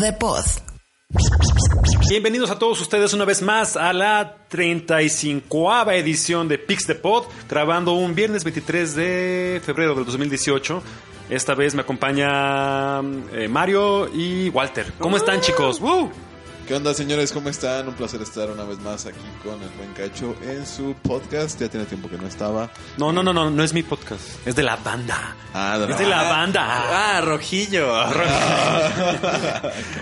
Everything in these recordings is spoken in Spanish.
De Pod. Bienvenidos a todos ustedes una vez más a la 35 edición de Pix de Pod, grabando un viernes 23 de febrero del 2018. Esta vez me acompaña eh, Mario y Walter. ¿Cómo están, chicos? ¡Woo! ¿Qué onda, señores? ¿Cómo están? Un placer estar una vez más aquí con el buen Cacho en su podcast. Ya tiene tiempo que no estaba. No, no, no, no, no es mi podcast. Es de la banda. Ah, de la Es de la banda. Ah, Rojillo.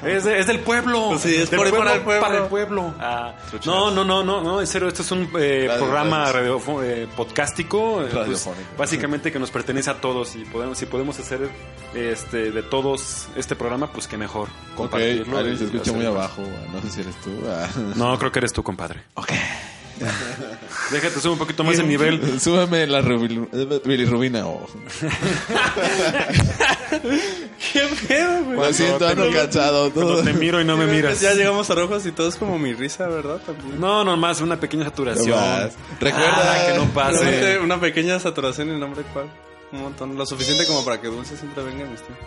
Es, de- es del pueblo. Sí, es Del por- para el pueblo. Para el pueblo. Ah, no, no, no, no, no, en serio, esto es un eh, Radio, programa radio. radio, eh, podcástico. eh, pues, Radiofónico. básicamente que nos pertenece a todos y podemos, si podemos hacer este de todos este programa, pues que mejor compartirlo. alguien y se escucha muy abajo. No sé si eres tú. Ah. No, creo que eres tú, compadre. Ok. Déjate subir un poquito más el nivel. Súbeme la eh, bilirrubina. oh. ¿Qué pedo, güey? Lo siento, ando cansado. Cuando Todo. te miro y no me miras. Ya llegamos a rojos y todo es como mi risa, ¿verdad? También. No, nomás una pequeña saturación. Recuerda Ah, que no pase. una pequeña saturación en nombre cuál. Un montón. Lo suficiente como para que Dulce siempre venga a mis tiempos.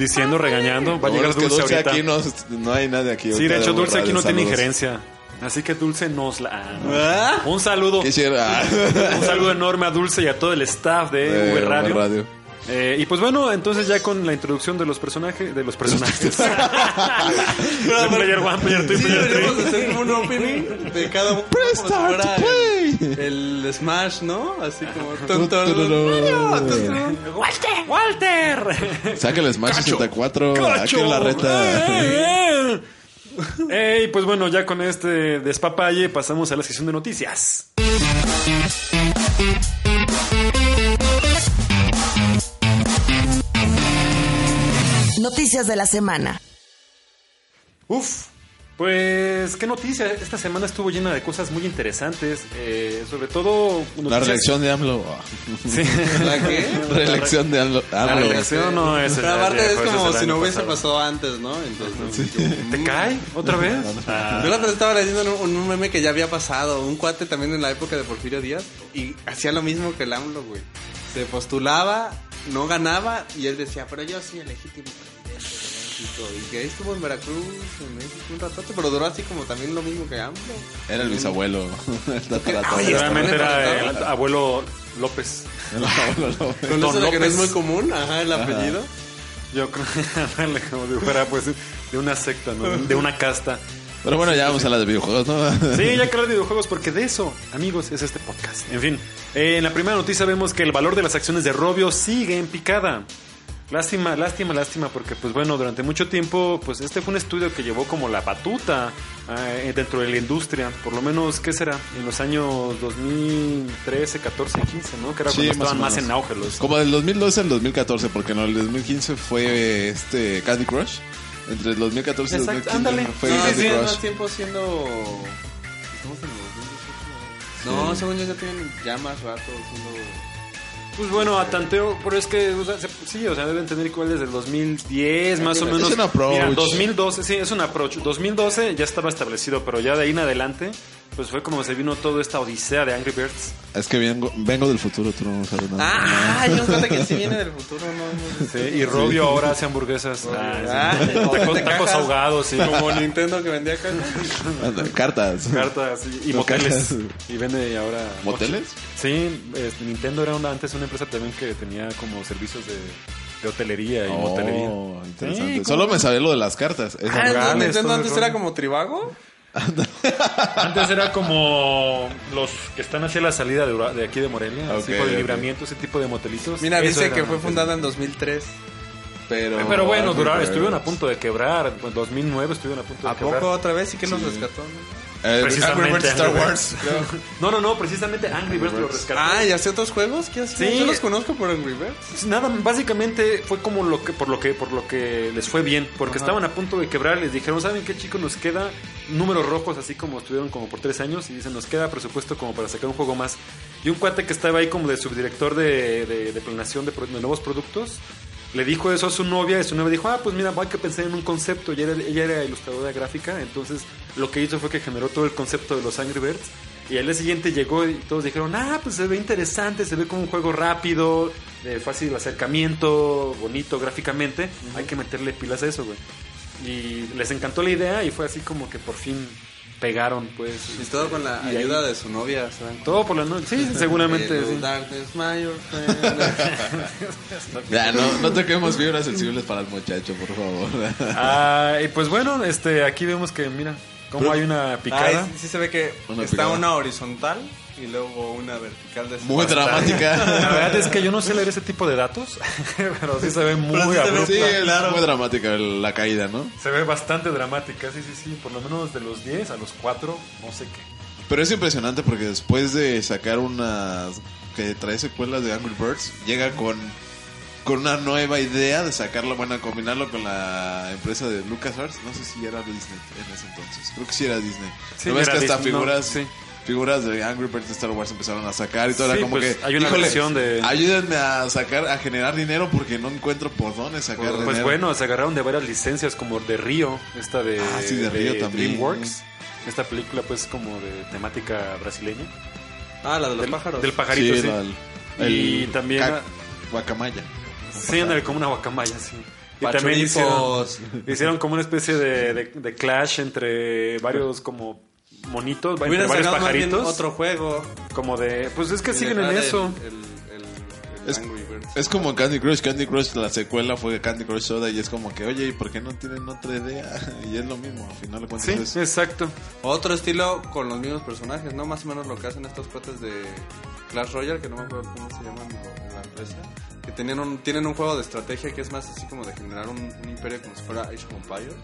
Diciendo, regañando. Va a llegar que Dulce, ahorita. aquí no, no hay nadie aquí. Sí, de hecho, Dulce aquí no tiene injerencia. Así que Dulce nos la. ah, no. ¿Ah? Un saludo. Quisiera. Un saludo enorme a Dulce y a todo el staff de V Radio. Radio. Eh, y pues bueno, entonces ya con la introducción de los personajes, de los personajes. de player one, player two, Sí, player deberíamos three. hacer como un opening de cada uno. Start to play. el, el Smash, ¿no? Así como... Tu, tu, tu, tu. ¡Walter! ¡Walter! Saca el Smash 64. Aquí en la ¡Eh! reta. Ey, pues bueno, ya con este despapalle pasamos a la sección de noticias. Noticias de la semana. Uf, pues qué noticia. Esta semana estuvo llena de cosas muy interesantes. eh, sobre todo. La reelección de AMLO. Sí. ¿La qué? Reelección de AMLO. La AMLO. reelección no es. Pero aparte es como si no hubiese pasado. pasado antes, ¿no? Entonces, ¿Te cae otra vez? Ah. Yo la otra vez estaba leyendo un, un meme que ya había pasado. Un cuate también en la época de Porfirio Díaz. Y hacía lo mismo que el AMLO, güey. Se postulaba, no ganaba. Y él decía, pero yo soy el legítimo presidente México. Y que ahí estuvo en Veracruz, en México, un ratote. Pero duró así como también lo mismo que AMLO. Era el bisabuelo. El tatarabuelo. Oye, Seguramente está era el abuelo López. El abuelo, no. Con Don eso de que no es López. muy común, ajá, el apellido. Yo creo que como si fuera pues de una secta, ¿no? De una casta. Pero bueno, ya vamos a la de videojuegos, ¿no? Sí, ya que hablar de videojuegos, porque de eso, amigos, es este podcast. En fin, eh, en la primera noticia vemos que el valor de las acciones de Robio sigue en picada. Lástima, lástima, lástima, porque pues bueno, durante mucho tiempo, pues este fue un estudio que llevó como la batuta eh, dentro de la industria, por lo menos, ¿qué será? En los años 2013, 14, 15, ¿no? Que era Sí, cuando más estaban más, menos. en auge los... Como del 2012 al 2014, porque en el 2015 fue este Candy Crush. Entre el 2014 y el Exacto, 2015 ándale. fue No, Candy sí, Crush. más tiempo siendo... Estamos en el 2018. No, según yo ya tienen ya más rato siendo... Pues bueno, a tanteo, pero es que, o sea, se- sí, o sea, deben tener igual desde el 2010, más o Es menos. un approach. Mira, 2012, sí, es un approach. 2012 ya estaba establecido, pero ya de ahí en adelante, pues fue como se vino toda esta odisea de Angry Birds. Es que vengo, vengo del futuro, tú no sabes nada. Ah, yo un que sí viene del futuro, no, no. Sí, y Robio ahora hace hamburguesas. Ah, Ah, sí. tacos, ahogados, sí. Como Nintendo que vendía Cartas. Cartas y, moteles. cajas. Y vende ahora. ¿Moteles? Sí, Nintendo era una, antes una empresa también que tenía como servicios de, de hotelería y motelería. Oh, interesante. Sí, Solo me sabía lo de las cartas. Ah, Nintendo antes era como Tribago. Antes era como los que están hacia la salida de, Ura- de aquí de Morelia, Ok, ese tipo de libramiento, ese tipo de motelitos. Mira, Eso dice que fue antes. fundada en 2003. Pero, Pero bueno, Angry durar, Birds- estuvieron a punto de quebrar. En 2009 estuvieron a punto de ¿A quebrar. poco otra vez? ¿Y qué Sí. rescató? No? Eh, Precisamente Angry Birds Star Angry Wars. No, no, no, precisamente Angry Birds lo rescató. Ah, ¿y hace otros juegos? ¿Qué hacía? Sí. Yo los conozco por Angry Birds. Pues Nada, básicamente fue como lo que por lo que por lo que les fue bien, porque Ajá. estaban a punto de quebrar, les dijeron, ¿saben qué chicos? Nos queda números rojos, así como estuvieron como por tres años, y dicen, nos queda presupuesto como para sacar un juego más. Y un cuate que estaba ahí como de subdirector de, de, de planeación de, nuevos productos, le dijo eso a su novia, y su novia dijo, ah, pues mira, hay que pensar en un concepto, ella era, ella era ilustradora gráfica, entonces lo que hizo fue que generó todo el concepto de los Angry Birds, y al día siguiente llegó y todos dijeron, ah, pues se ve interesante, se ve como un juego rápido, de fácil acercamiento, bonito gráficamente, hay que meterle pilas a eso, güey. Y les encantó la idea y fue así como que por fin pegaron, pues. Y todo con la de ahí- ayuda de su novia, ¿se dan cuenta? Todo por la noche, sí, seguramente. Sí. Ya, no, no toquemos fibras sensibles para el muchacho, por favor. Ah, y pues bueno, este, aquí vemos que, mira, cómo hay una picada. Ay, sí se ve que Una está picada. una horizontal y luego una vertical de Muy La dramática. verdad es que yo no sé leer ese tipo de datos, pero sí se ve muy Pero sí se ve- abrupta. Sí, es Claro. muy dramática la caída, ¿no? Se ve bastante dramática, sí, sí, sí. Por lo menos de los 10 a los 4, no sé qué. Pero es impresionante porque después de sacar unas que trae secuelas de Angry Birds, llega con, con una nueva idea de sacarlo, bueno, combinarlo con la empresa de LucasArts. No sé si era Disney en ese entonces. Creo que sí era Disney. Sí, ¿No ves que hasta Disney, no, figuras, sí. figuras de Angry Birds de Star Wars empezaron a sacar y todo Sí, era como pues, que hay una "Híjole, versión de- ayúdenme a sacar a generar dinero porque no encuentro por dónde sacar Pues dinero. bueno, se agarraron de varias licencias como de Río, esta de, Ah, sí, de Río también. DreamWorks. Esta película pues como de temática brasileña. Ah, la de los del, pájaros. Del pajarito, sí. era el- Y el también- ca- guacamaya. Sí, ándale, como una guacamaya, sí. Y también hicieron, hicieron como una especie de, de- de clash entre varios como monitos, entre varios sacado más bien pajaritos. otro juego. Como de, pues es que Y siguen en eso. El, el- el Es- Angry Birds. Es como Candy Crush. Candy Crush, la secuela fue Candy Crush Soda y es como que, oye, ¿y por qué no tienen otra idea? Y es lo mismo, al final de cuentas Sí, es- exacto. Otro estilo con los mismos personajes, ¿no? Más o menos lo que hacen estos cuates de Clash Royale, que no me acuerdo cómo se llaman en la empresa. Que tienen un, tienen un juego de estrategia que es más así como de generar un, un imperio como si fuera Age of Empires.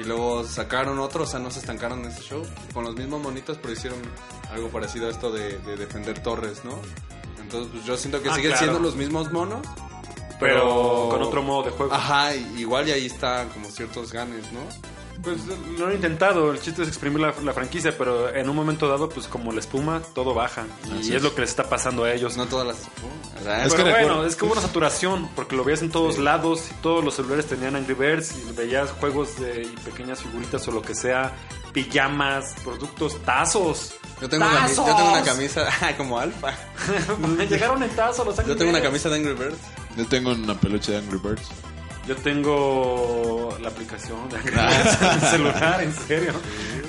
Y luego sacaron otro, o sea, no se estancaron en ese show. Con los mismos monitos, pero hicieron algo parecido a esto de, de defender torres, ¿no? Entonces, pues yo siento que Ah, siguen claro. siendo los mismos monos. Pero con otro modo de juego. Ajá, igual y ahí están como ciertos ganes, ¿no? Pues lo han intentado, el chiste es exprimir la, la franquicia, pero en un momento dado, pues como la espuma, todo baja. Y es. es. lo que les está pasando a ellos. No todas las... o sea, Es pero que bueno, es que hubo una saturación, porque lo veías en todos lados y todos los celulares tenían Angry Birds y veías juegos de, y pequeñas figuritas o lo que sea, pijamas, productos, tazos. Yo tengo, una, ¡Tazos! yo tengo una camisa ah, como alfa. Llegaron en tazos los Angry Yo tengo una Birds. camisa de Angry Birds. Yo tengo una peluche de Angry Birds. Yo tengo la aplicación de en el celular, en serio.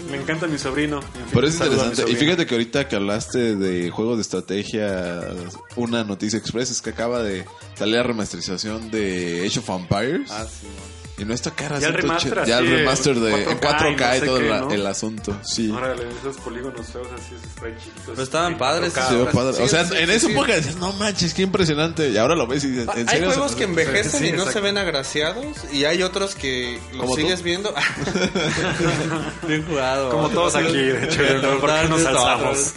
Me encanta mi sobrino. Pero es interesante. Y fíjate que ahorita que hablaste de juegos de estrategia, una noticia express es que acaba de salir la remasterización de Age of Empires. Ah, sí. Y no está cara. Ya el 180 remaster ya el remaster de 4K en 4K y no todo qué, la- ¿no? el asunto. Sí. Órale, esos polígonos feos así, esos sprites Pero estaban padres, Sí, Se ve ahora padre. sí, o sea, sí, en sí, esa sí. época decías, no manches, qué impresionante. Y ahora lo ves y dices, ¿en Hay serio? juegos que envejecen Sí, y no se ven agraciados y hay otros que los sigues viendo. Bien jugado. Como todos aquí, de hecho, ¿no? ¿por qué nos alzamos?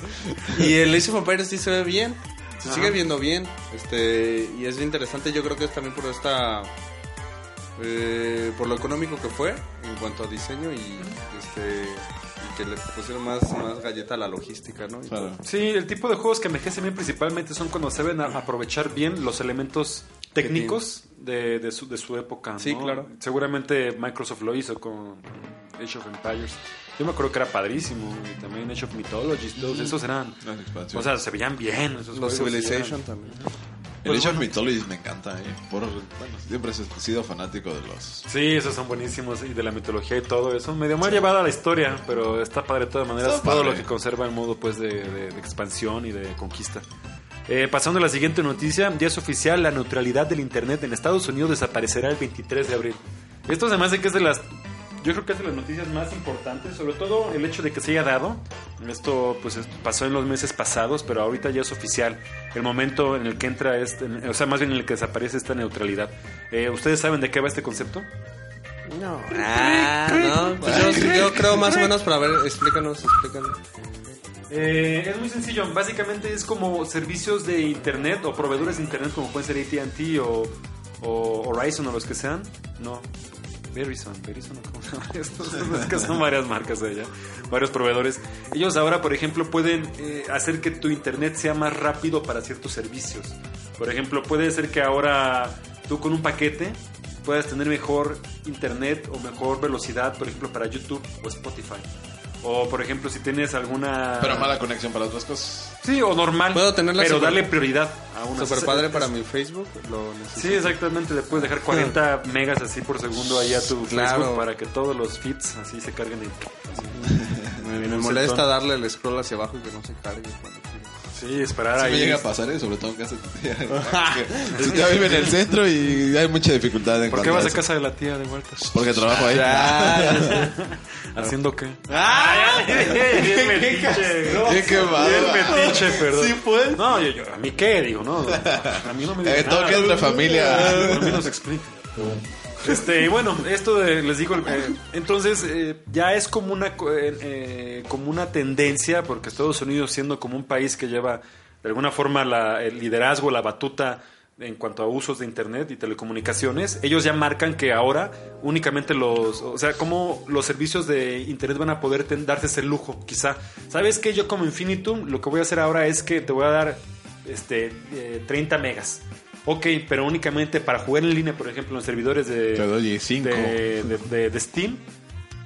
Y el Age of Empires sí se ve bien. Se Ajá. sigue viendo bien. Este, y es bien interesante. Yo creo que es también por esta. Eh, por lo económico que fue en cuanto a diseño y este y que le pusieron más, más galleta a la logística, ¿no? Y Claro. todo. Sí, el tipo de juegos que envejecen bien principalmente son cuando saben a- aprovechar bien los elementos técnicos de, de su, de su época. ¿no? Sí, claro. Seguramente Microsoft lo hizo con Age of Empires. Yo me acuerdo que era padrísimo. Y también Age of Mythologies, todos esos eran... O sea, se veían bien esos Los juegos, Civilization también. El pues Age of bueno. Mythologies me encanta. ¿eh? Por, bueno, siempre he sido fanático de los. Sí, esos son buenísimos. Y de la mitología y todo eso. Medio mal llevada la historia, pero está padre de todas maneras. Todo lo que conserva el modo pues de, de- de expansión y de conquista. Eh, pasando a la siguiente noticia, ya es oficial, la neutralidad del Internet en Estados Unidos desaparecerá el 23 de abril. Esto se me hace que es de las yo creo que es de las noticias más importantes, sobre todo el hecho de que se haya dado. Esto pues esto pasó en los meses pasados, pero ahorita ya es oficial. El momento en el que entra este, o sea, más bien en el que desaparece esta neutralidad. Eh, ¿Ustedes saben de qué va este concepto? No. Ah, no. Pues yo, yo creo más o menos, para ver, explícanos, explícanos. Eh, es muy sencillo, básicamente es como servicios de internet o proveedores de internet como pueden ser AT&T o, o Horizon o los que sean. No, Verizon, Verizon, ¿cómo se llama esto? Es que son varias marcas de allá, varios proveedores. Ellos ahora, por ejemplo, pueden eh, hacer que tu internet sea más rápido para ciertos servicios. Por ejemplo, puede ser que ahora tú con un paquete puedas tener mejor internet o mejor velocidad, por ejemplo, para YouTube o Spotify. O, por ejemplo, si tienes alguna... Pero mala conexión para otras cosas. Sí, o normal. Puedo tenerla Pero super- darle prioridad a una. Super padre para mi Facebook. Lo necesito. Sí, exactamente. Le puedes dejar 40 megas así por segundo ahí a tu Claro. Facebook para que todos los feeds así se carguen en... Me, me Un molesta darle el scroll hacia abajo y que no se cargue cuando. Sí, esperar Sí ahí. me llega a pasar, ¿eh? sobre todo en casa de tu tía. Tu tía vive en el centro y hay mucha dificultad en ¿Por qué vas a eso. casa de la tía de vuelta? Porque trabajo ahí. ¿Haciendo qué? ¡Ah! Bien metiche. No, Bien metiche, perdón. Sí, pues. No, yo, yo, ¿a mí qué? Digo, no. A mí no me digas Eh, todo nada. queda entre familia. A mí nos explica. Este, bueno, esto de- les digo, eh, entonces eh, ya es como una, eh, eh, como una tendencia, porque Estados Unidos siendo como un país que lleva de alguna forma el liderazgo, la batuta en cuanto a usos de Internet y telecomunicaciones, ellos ya marcan que ahora únicamente los, o sea, como los servicios de Internet van a poder ten- darse ese lujo, quizá. ¿Sabes qué? Yo como Infinitum lo que voy a hacer ahora es que te voy a dar este, eh, 30 megas. Ok, pero únicamente para jugar en línea, por ejemplo, en los servidores de, de- de Steam,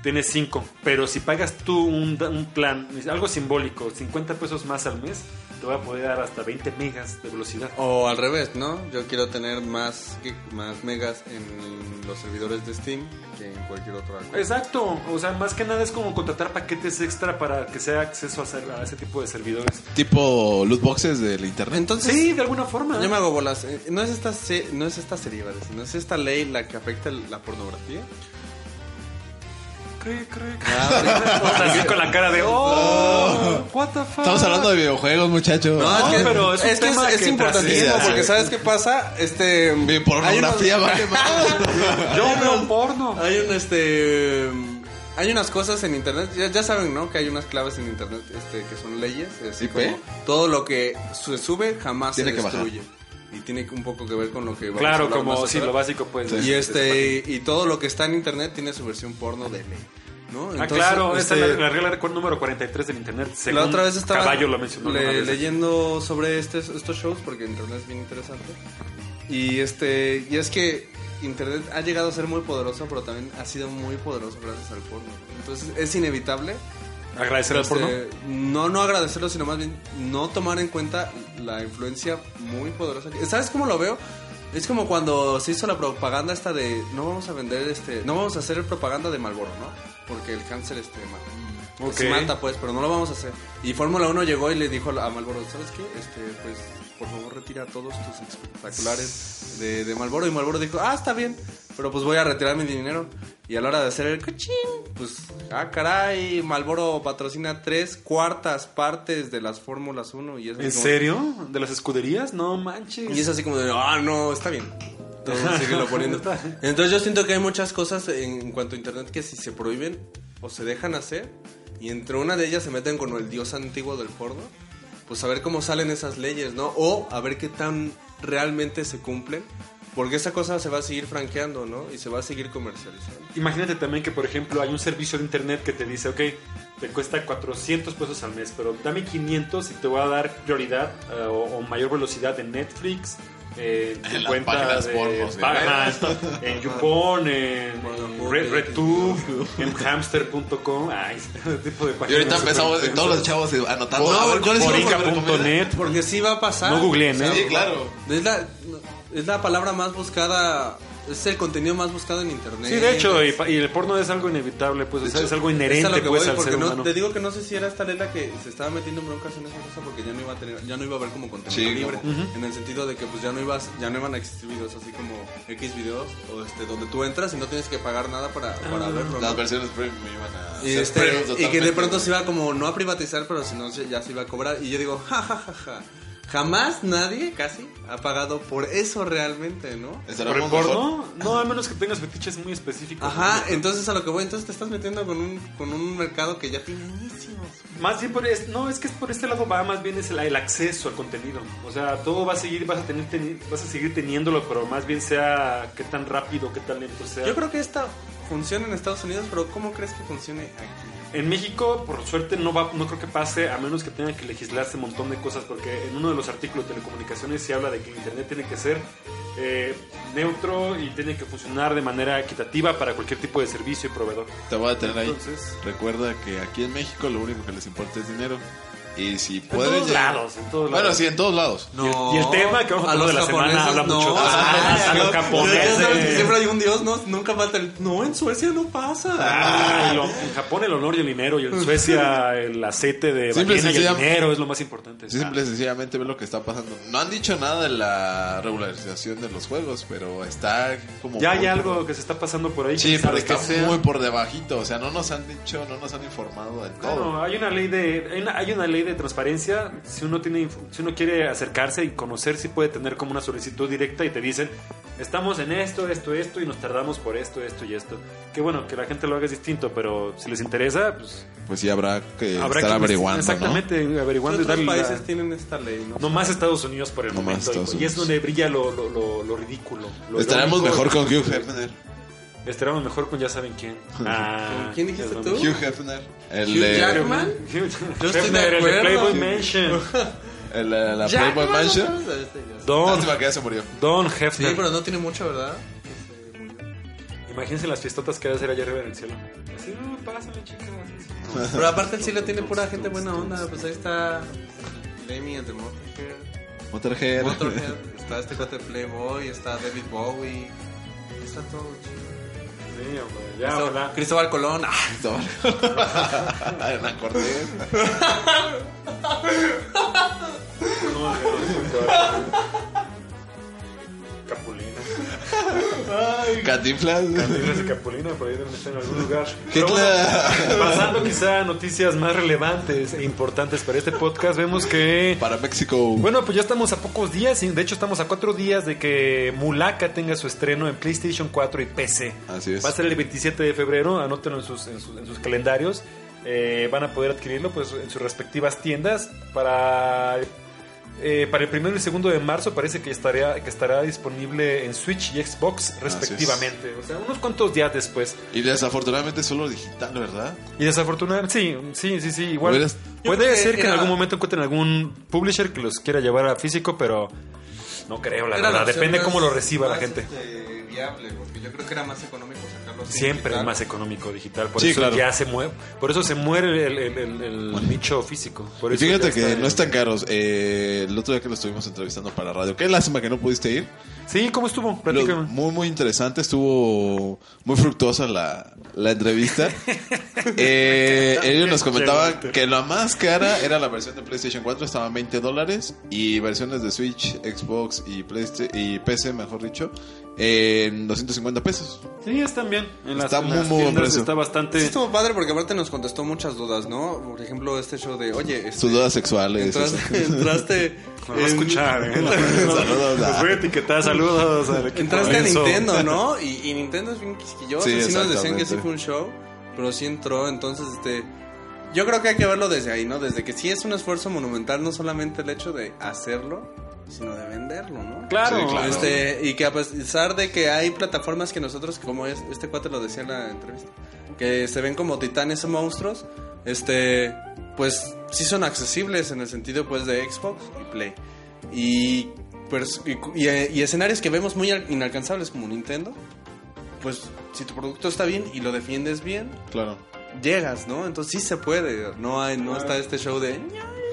tienes 5. Pero si pagas tú un, un plan, algo simbólico, 50 pesos más al mes, te voy a poder dar hasta 20 megas de velocidad. O al revés, ¿no? Yo quiero tener más, más megas en los servidores de Steam que en cualquier otra cosa. Exacto, o sea, más que nada es como contratar paquetes extra para que sea acceso a, ser- a ese tipo de servidores. Tipo loot boxes del internet. Entonces, Sí, de alguna forma. yo me hago bolas. Eh, ¿No es esta, no es esta serie, decir, ¿no es esta ley la que afecta la pornografía? Cree, cree, cree. O sea, así con la cara de, oh, what the fuck. Estamos hablando de videojuegos, muchachos. No, es que, pero es un es, que es, es que importantísimo porque ¿sabes qué pasa? Este, Bien, pornografía, hay unos- vale más. Yo veo porno. Hay un este hay unas cosas en internet, ya, ya saben, ¿no? Que hay unas claves en internet este que son leyes, así ¿IP? como todo lo que se sube jamás Tiene se que bajar. Y tiene un poco que ver con lo que Claro, como sí, lo básico pues. Y este y todo lo que está en internet tiene su versión porno de ley, ¿no? Ah, Entonces, claro, este, esa es la, la regla recuerdo número 43 del internet. Según la otra vez estaba Caballo lo mencionó. le- leyendo sobre este- estos shows porque internet es bien interesante. Y este y es que internet ha llegado a ser muy poderoso, pero también ha sido muy poderoso gracias al porno. Entonces es inevitable Agradecer al este, porno. no no agradecerlo, sino más bien no tomar en cuenta la influencia muy poderosa. que- ¿Sabes cómo lo veo? Es como cuando se hizo la propaganda esta de no vamos a vender este, no vamos a hacer propaganda de Malboro, ¿no? Porque el cáncer este mata. Ok. Se mata, pues, pero no lo vamos a hacer. Y Fórmula 1 llegó y le dijo a Malboro, ¿sabes qué? Este, pues, por favor, retira todos tus espectaculares de, de Malboro. Y Malboro dijo, ah, está bien, pero pues voy a retirar mi dinero. Y a la hora de hacer el cochín, pues, ah, caray, Malboro patrocina tres cuartas partes de las Fórmulas 1. Y es así ¿En como- serio? ¿De las escuderías? No manches. y es así como de, ah, no, está bien. Entonces poniendo. Entonces yo siento que hay muchas cosas en, en cuanto a internet que si se prohíben o se dejan hacer, y entre una de ellas se meten con el dios antiguo del porno, pues a ver cómo salen esas leyes, ¿no? O a ver qué tan realmente se cumplen, porque esa cosa se va a seguir franqueando, ¿no? Y se va a seguir comercializando. Imagínate también que, por ejemplo, hay un servicio de internet que te dice, ok, te cuesta 400 pesos al mes, pero dame 500 y te voy a dar prioridad eh, o, o mayor velocidad en Netflix, eh, en, En las cuenta páginas de, pornos, ¿no? En YouPorn, en, Red, en- RedTube, en Hamster.com, ay, ese tipo de Y páginas. ahorita empezamos, todos los chavos anotando. Por- a ver, ¿cuál es. Porque sí va a pasar. No googleen, ¿eh? Sí, claro. Es la, es la palabra más buscada es el contenido más buscado en internet. Sí, de hecho, y, pa- y el porno es algo inevitable, pues, o sea, es algo Es a inherente, lo que pues, voy, al porque ser no- humano. te digo que no sé si era esta Lela que se estaba metiendo en broncas en esa cosa porque ya no iba a tener, ya no iba a haber como contenido Sí, libre, como- en el sentido de que pues ya no ibas, ya no iban a existir videos así como X videos o este donde tú entras y no tienes que pagar nada para, para verlo. ¿no? Las versiones premium iban a Y, ser este, premium y que de pronto se iba como no a privatizar, pero si no se- ya se iba a cobrar. Y yo digo, ja, ja, ja, ja. Jamás nadie, casi, ha pagado por eso realmente, ¿no? ¿Por ¿Estará el porno? No, a menos que tengas fetiches muy específicos. Ajá, ¿no? entonces a lo que voy, entonces te estás metiendo con un, con un mercado que ya tiene añísimos. Más bien por es- no, es que por este lado va más bien es el, el acceso al contenido. O sea, todo va a seguir, vas a tener teni- vas a seguir teniéndolo, pero más bien sea qué tan rápido, qué tan lento sea. Yo creo que esta funciona en Estados Unidos, pero ¿cómo crees que funcione aquí? En México, por suerte, no va, no creo que pase, a menos que tengan que legislarse un montón de cosas, porque en uno de los artículos de telecomunicaciones se habla de que el Internet tiene que ser eh, neutro y tiene que funcionar de manera equitativa para cualquier tipo de servicio y proveedor. Te voy a detener ahí. Entonces- Recuerda que aquí en México lo único que les importa es dinero. Y si En puedes todos llegar- lados, en todos Bueno, lados. sí, en todos lados. Y el- y el tema que vamos a hablar de la semana habla mucho. no. Ah, a los Ya japoneses. siempre hay un dios, ¿no? Nunca falta el... No, en Suecia no pasa. Ah, lo- en Japón el honor y el dinero, y en Suecia el aceite de ballena y el dinero es lo más importante. Simple y sencillamente ver lo que está pasando. No han dicho nada de la regularización de los juegos, pero está como... Ya hay algo que se está pasando por ahí. Sí, pero está sea. muy por debajito. O sea, no nos han dicho, no nos han informado de todo. Claro, hay una ley de hay una, hay una ley de transparencia. Si uno tiene inf- si uno quiere acercarse y conocer, si puede tener como una solicitud directa y te dicen estamos en esto, esto, esto y nos tardamos por esto, esto y esto. Que bueno, que la gente lo haga es distinto, pero si les interesa, pues Pues sí, habrá que habrá estar que averiguando, exactamente averiguando y Otros darle la- países tienen esta ley, ¿no? no más Estados Unidos por el No momento y, y es donde brilla lo, lo, lo- lo ridículo. Lo Estaremos mejor con Hugh Hefner. Estaremos mejor con ya saben quién. Ah, ¿Quién dijiste tú? Hugh Hefner. El Hugh de... Jackman. Yo estoy de Hefner, el. Playboy Mansion. El de la Playboy ¿cómo Mansion. Este. Don, Lástima que ya se murió. Don Sí, Hefner. pero no tiene mucho, ¿verdad? Imagínense las fiestotas que va a hacer allá arriba en el cielo. Así, no, pásame, chicas. así. Pero aparte el cielo tiene pura gente buena onda. Pues ahí está Lemmy, el de Motorhead. Motorhead. Motorhead. Está este cuate Playboy. Está David Bowie. Está todo chido. Ya, Cristóbal-. Cristóbal Colón. Ah, la corte. No, Capulina. Cantinflas. Cantinflas y Capulina, por ahí deben estar en algún lugar. ¿Qué Pero bueno, pasando quizá a noticias más relevantes e importantes para este podcast, vemos que... Para México. Bueno, pues ya estamos a pocos días, y de hecho estamos a cuatro días de que Mulaka tenga su estreno en PlayStation 4 y PC. Así es. Va a ser el 27 de febrero, anótenlo en sus, en sus, en sus calendarios. Eh, van a poder adquirirlo pues en sus respectivas tiendas para... eh, para el primero y el segundo de marzo parece que estará, que estará disponible en Switch y Xbox respectivamente. O sea, unos cuantos días después. Y desafortunadamente solo digital, ¿verdad? Y desafortunadamente, sí, sí, sí, sí, igual. Hubieras- Puede que ser que en algún momento encuentren algún publisher que los quiera llevar a físico, pero no creo, la Era verdad. Depende cómo lo reciba la gente. este, viable, porque yo creo que era más económico Siempre digital. es más económico digital, por Sí, eso claro. ya se mueve, por eso se muere el, el- el- el nicho físico. Por Y eso fíjate que no están caros. Eh, el otro día que lo estuvimos entrevistando para radio. Qué lástima que no pudiste ir. Sí, ¿cómo estuvo? Platícame. muy, muy interesante. Estuvo muy fructuosa la, la entrevista. Eh, ellos nos comentaban que la más cara era la versión de PlayStation 4, estaban 20 dólares. Y versiones de Switch, Xbox y, y PC, mejor dicho, en 250 pesos. Sí, están bien. En las, Está en muy, las muy buen precio. está bastante... Sí, estuvo padre porque aparte nos contestó muchas dudas, ¿no? Por ejemplo, este show de, oye, este, Sus dudas sexuales. entraste, entraste, va a en- escuchar, ¿eh? Saludos, Los voy a etiquetar, saludos al Entraste a. Nintendo, ¿no? Y, y Nintendo es bien quisquilloso. Sí, Sí, nos decían que sí fue un show, pero sí entró. Entonces, este. Yo creo que hay que verlo desde ahí, ¿no? Desde que sí es un esfuerzo monumental, no solamente el hecho de hacerlo, sino de venderlo, ¿no? Claro, Sí, claro. Este, y que a pesar de que hay plataformas que nosotros, como es, este cuate lo decía en la entrevista, que se ven como titanes o monstruos, este, pues sí son accesibles en el sentido pues de Xbox y Play. Y, pues, y, y- y escenarios que vemos muy al- inalcanzables como Nintendo, pues si tu producto está bien y lo defiendes bien, Claro. llegas, ¿no? Entonces sí se puede, no hay, no está este show de...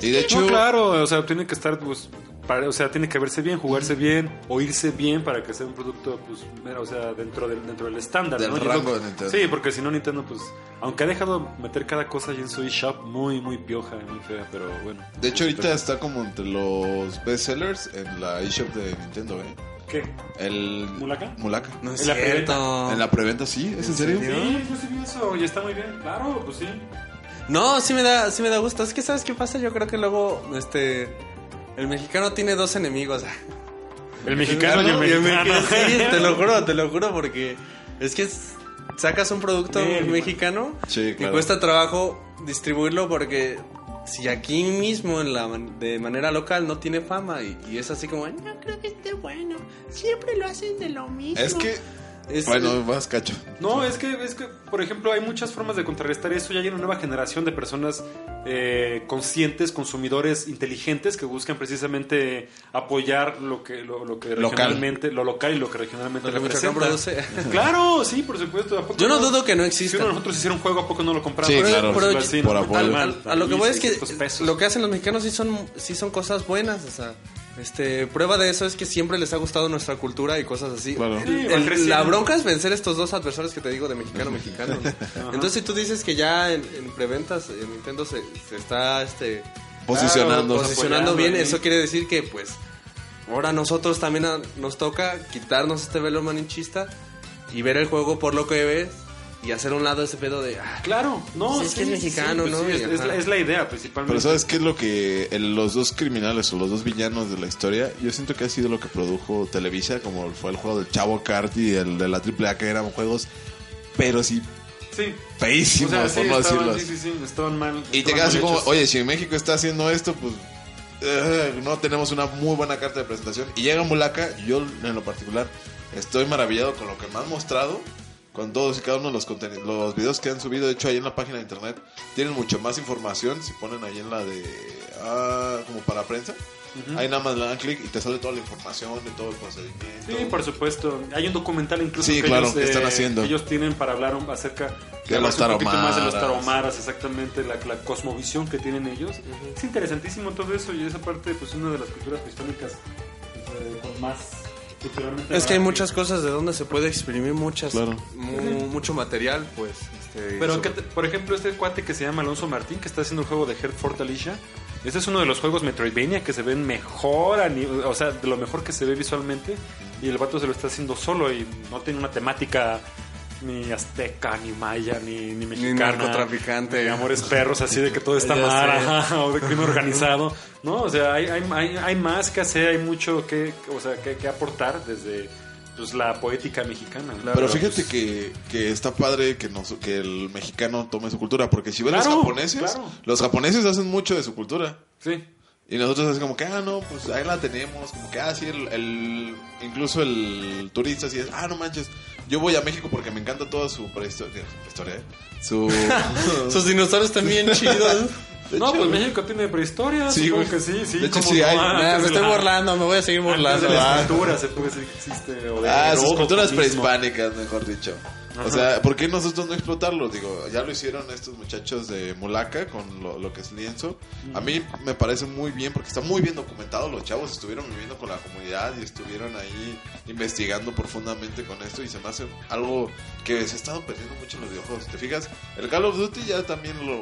Y de hecho, No, claro, o sea, tiene que estar, pues, para- o sea, tiene que verse bien, jugarse bien, oírse bien para que sea un producto, pues, mira, o sea, dentro del, dentro del estándar. Del ¿no? Rango de Nintendo. Sí, porque si no Nintendo, pues, aunque ha dejado meter cada cosa ahí en su eShop, muy, muy pioja, muy fea, pero bueno. De hecho, ahorita está como entre los bestsellers en la eShop de Nintendo, ¿eh? ¿Qué? El... ¿Mulaka? Mulaka. No es En la cierto. En la preventa, sí, ¿es en serio? Sí, yo sí vi eso, y está muy bien, claro, pues sí. No, sí me da, sí me da gusto. Es que sabes qué pasa, yo creo que luego, este, el mexicano tiene dos enemigos. El mexicano y el Y mexicano. sí, te lo juro, te lo juro, porque es que sacas un producto Bien, mexicano Sí, y claro. cuesta trabajo distribuirlo porque si aquí mismo en la man- de manera local no tiene fama y, y es así como no creo que esté bueno siempre lo hacen de lo mismo Es que... Es- Bueno, vas cacho. No, es que, es que, por ejemplo, hay muchas formas de contrarrestar eso. Ya hay una nueva generación de personas eh, conscientes, consumidores inteligentes que buscan precisamente apoyar lo que, lo, lo que Local. regionalmente, lo local y lo que regionalmente Lo representa. Produce. Claro, sí, por supuesto. ¿a poco Yo no dudo que no exista. Si uno de nosotros hiciera un juego, ¿a poco no lo compramos? Sí, claro. pero Pero- así, por no, apoyo. tan Al- mal, al- a lo que voy es que 600 pesos. lo que hacen los mexicanos sí son, sí son cosas buenas, o sea, este, prueba de eso es que siempre les ha gustado nuestra cultura y cosas así. Claro. El- el- la bronca es vencer estos dos adversarios que te digo de mexicano mexicano. ¿no? Entonces si tú dices que ya en, en preventas en Nintendo se, se está este Posicionando. posicionando bien, ahí. eso quiere decir que pues ahora nosotros también a- nos toca quitarnos este velo maninchista y ver el juego por lo que ves y hacer a un lado ese pedo de ah, Claro, no, Sí, es que es mexicano, pues ¿no? sí, es, la, es la idea, principalmente. Pero ¿sabes qué es lo que el- los dos criminales o los dos villanos de la historia? Yo siento que ha sido lo que produjo Televisa, como fue el juego del Chavo Kart y el de la AAA, que eran juegos, pero sí, Sí. feísimos, O sea, sí, por no estaban, decirlo. sí, sí, sí, estaban mal. Y te quedas así como, oye, si en México está haciendo esto, pues eh, no tenemos una muy buena carta de presentación. Y llega Mulaka, yo en lo particular estoy maravillado con lo que me han mostrado, con todos y cada uno de los contenidos, los videos que han subido. De hecho, ahí en la página de internet tienen mucho más información. Si ponen ahí en la de, ah, como para prensa, ahí nada más le dan clic y te sale toda la información de todo el procedimiento. Sí, por supuesto. Hay un documental incluso Sí, que, claro, ellos, que están eh, haciendo. ellos tienen para hablar acerca De los poquito más de los taromaras, exactamente, la, la cosmovisión que tienen ellos. Es interesantísimo todo eso y esa parte, pues, una de las culturas prehispánicas eh, con más. Es que hay muchas cosas de donde se puede exprimir muchas, Claro. mu- mucho material, pues. este, Pero, sobre- ¿qué te- por ejemplo, este cuate que se llama Alonso Martín, que está haciendo el juego de Hertford Alicia, este es uno de los juegos Metroidvania que se ven mejor, a ni- o sea, de lo mejor que se ve visualmente, y el vato se lo está haciendo solo y no tiene una temática ni azteca, ni maya, ni, ni mexicana. narcotraficante. Ni amores perros, así de que todo está mal, o de crimen organizado. No, o sea, hay, hay, hay, hay más que hacer, hay mucho que, o sea, que, que aportar desde pues, la poética mexicana. Pero fíjate que, que está padre que, nos, que el mexicano tome su cultura, porque si ves Claro, los japoneses, claro. los japoneses hacen mucho de su cultura. Sí. Y nosotros es como que, ah, no, pues ahí la tenemos, como que, ah, sí, el, el- incluso el turista así es, ah, no manches, yo voy a México porque me encanta toda su prehistoria, historia, ¿eh? su... Sus dinosaurios también chidos. De no, hecho, pues México tiene prehistoria, Sí, supongo que sí, sí. De hecho, como sí no, hay. antes Nah, me estoy la- burlando, me voy a seguir Antes burlando. de la ah. escritura se puede decir que existe. O de Ah, sus culturas mismo. prehispánicas, mejor dicho. O sea, ¿por qué nosotros no explotarlo? Digo, ya lo hicieron estos muchachos de Mulaca con lo, lo que es lienzo. A mí me parece muy bien porque está muy bien documentado. Los chavos estuvieron viviendo con la comunidad y estuvieron ahí investigando profundamente con esto y se me hace algo que se ha estado perdiendo mucho en los videojuegos. ¿Te fijas? El Call of Duty ya también lo...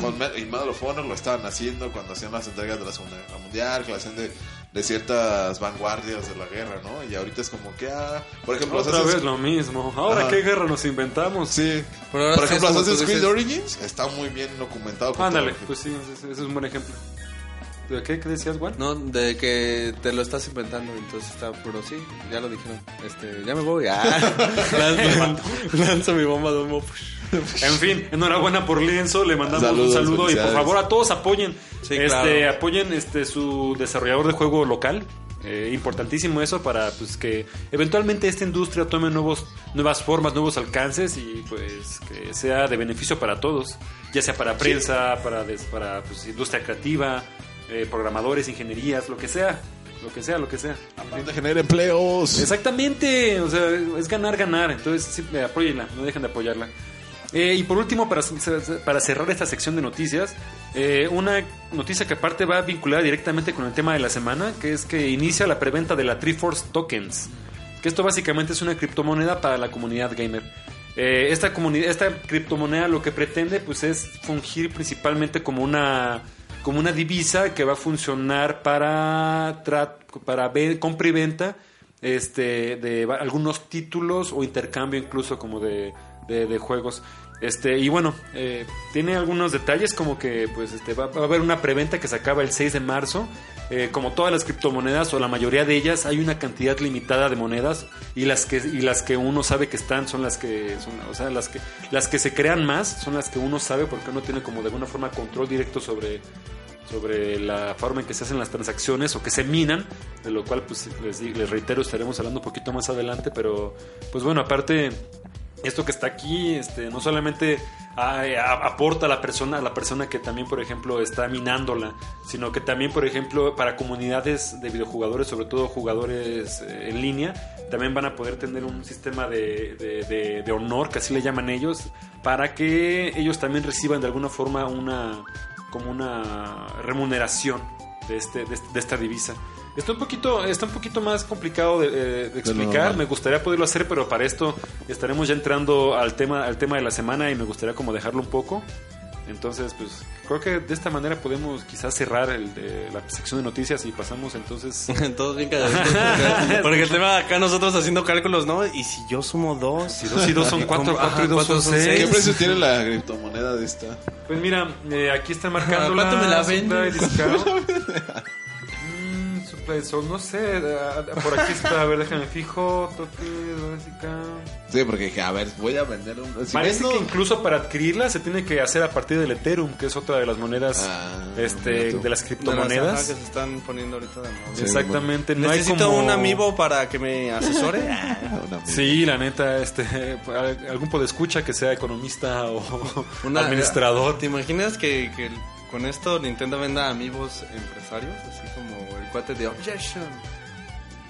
Con y Medal of Honor lo estaban haciendo cuando hacían las entregas de la Segunda Guerra Mundial, que hacían de, de ciertas vanguardias de la guerra, ¿no? Y ahorita es como que, ah, por ejemplo, Otra Assassin's- vez lo mismo. Ahora, Ajá. ¿qué guerra nos inventamos? Sí. Pero ahora Por ejemplo, es como tú Assassin's Creed dices. Origins está muy bien documentado. con Ándale, pues sí, ese, ese es un buen ejemplo. ¿De qué, qué decías, Juan? No, de que te lo estás inventando, entonces está, pero sí, ya lo dijeron. Este, ya me voy. Ah, lanzo, lanzo mi bomba de humo. En fin, enhorabuena por Lienzo, le mandamos Saludos, un saludo y por favor a todos apoyen, Sí, este, claro. apoyen este su desarrollador de juego local. Eh, importantísimo eso para pues que eventualmente esta industria tome nuevos nuevas formas, nuevos alcances y pues que sea de beneficio para todos, ya sea para prensa, para des- para pues, industria creativa, eh, programadores, ingenierías, lo que sea, lo que sea, lo que sea. Aparte genera empleos. Exactamente, o sea, es ganar, ganar. Entonces, sí, apóyenla, no dejen de apoyarla. Eh, y por último, para, para cerrar esta sección de noticias, eh, una noticia que aparte va vinculada directamente con el tema de la semana, que es que inicia la preventa de la Triforce Tokens. Que esto básicamente es una criptomoneda para la comunidad gamer. Eh, esta, comunidad, esta criptomoneda lo que pretende pues es fungir principalmente como una como una divisa que va a funcionar para, para compra y venta este, de algunos títulos o intercambio incluso como de- de juegos. Este, y bueno, eh, tiene algunos detalles como que pues este, va, a haber una preventa que se acaba el 6 de marzo. Eh, como todas las criptomonedas o la mayoría de ellas hay una cantidad limitada de monedas y las que y las que uno sabe que están son las que son o sea las que las que se crean más son las que uno sabe porque uno tiene como de alguna forma control directo sobre sobre la forma en que se hacen las transacciones o que se minan, de lo cual pues les, les reitero estaremos hablando un poquito más adelante, pero pues bueno, aparte esto que está aquí este, no solamente aporta a la persona, a la persona que también, por ejemplo, está minándola, sino que también, por ejemplo, para comunidades de videojugadores, sobre todo jugadores eh, en línea, también van a poder tener un sistema de, de- de- honor, que así le llaman ellos, para que ellos también reciban de alguna forma una como una remuneración de, este- de esta divisa. Está un poquito, está un poquito más complicado de, eh, de explicar. Me gustaría poderlo hacer, pero para esto estaremos ya entrando al tema, al tema de la semana y me gustaría como dejarlo un poco. Entonces, pues creo que de esta manera podemos quizás cerrar el de la sección de noticias y pasamos entonces. Todos bien calladitos. Porque, porque el tema acá nosotros haciendo cálculos, ¿no? Y si yo sumo dos. Si dos y dos son cuatro, cuatro y dos son cuatro son seis. ¿Qué precio tiene la criptomoneda de esta? Pues mira, eh, aquí está marcando ¿Cuánto me la supply supply, so, no sé, ah, por aquí está, a ver, déjame fijo, toque, discount. Sí, porque dije, a ver, voy a vender un... si Parece vendo- que incluso para adquirirla se tiene que hacer a partir del Ethereum, que es otra de las monedas Ah, este, de las De las, criptomonedas. que se están poniendo ahorita de moda. Sí, Exactamente, no Necesito hay como... un amigo para que me asesore. Ah. Sí, la neta, este, algún podescucha que sea economista o Una- administrador. ¿Te imaginas que, que con esto Nintendo venda amigos empresarios? Así cuate de Objection.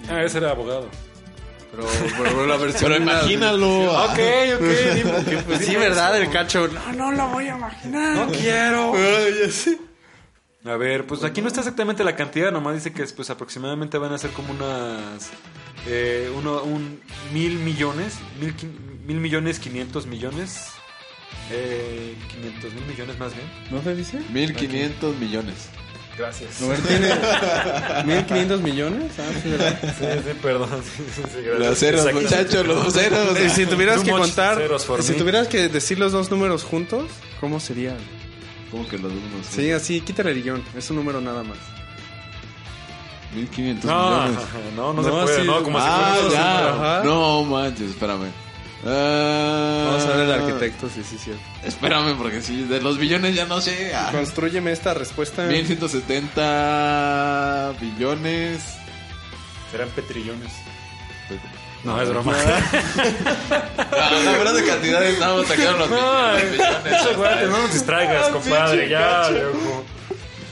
Ah, ese era abogado. Pero, pero la versión. Pero imagínalo. Ok, ok, dime, pues, Sí, ¿verdad? eso. El cacho. No, no lo voy a imaginar. No quiero. Ay, sé. A ver, pues aquí no está exactamente la cantidad, nomás dice que pues aproximadamente van a ser como unas eh, uno, un mil millones, mil, mil millones, quinientos millones, eh, quinientos mil millones más bien. ¿No se dice? 1500 millones. Gracias. Tiene 1500 millones. Ah, sí, ¿verdad? Sí, sí, perdón. Sí. Los ceros, muchachos, los ceros. Y si tuvieras Too que contar, si me. tuvieras que decir los dos números juntos, ¿cómo serían? ¿Cómo que los unos? Sí, así, quítale el guion. Es un número nada más. 1500 No, millones. no, no, se No, puede, sí. no, como si Ah, fuera- ya. No manches, espérame. Ah, Vamos a ver el arquitecto, sí, sí, sí. Espérame, porque si de los billones ya no sé. Ah, Construyeme esta respuesta. 1170 billones. Serán petrillones. No, es broma. No, no, hablando de cantidades, estamos sacando los No, billones, güey, no nos distraigas, Ah, compadre, ya, cacho.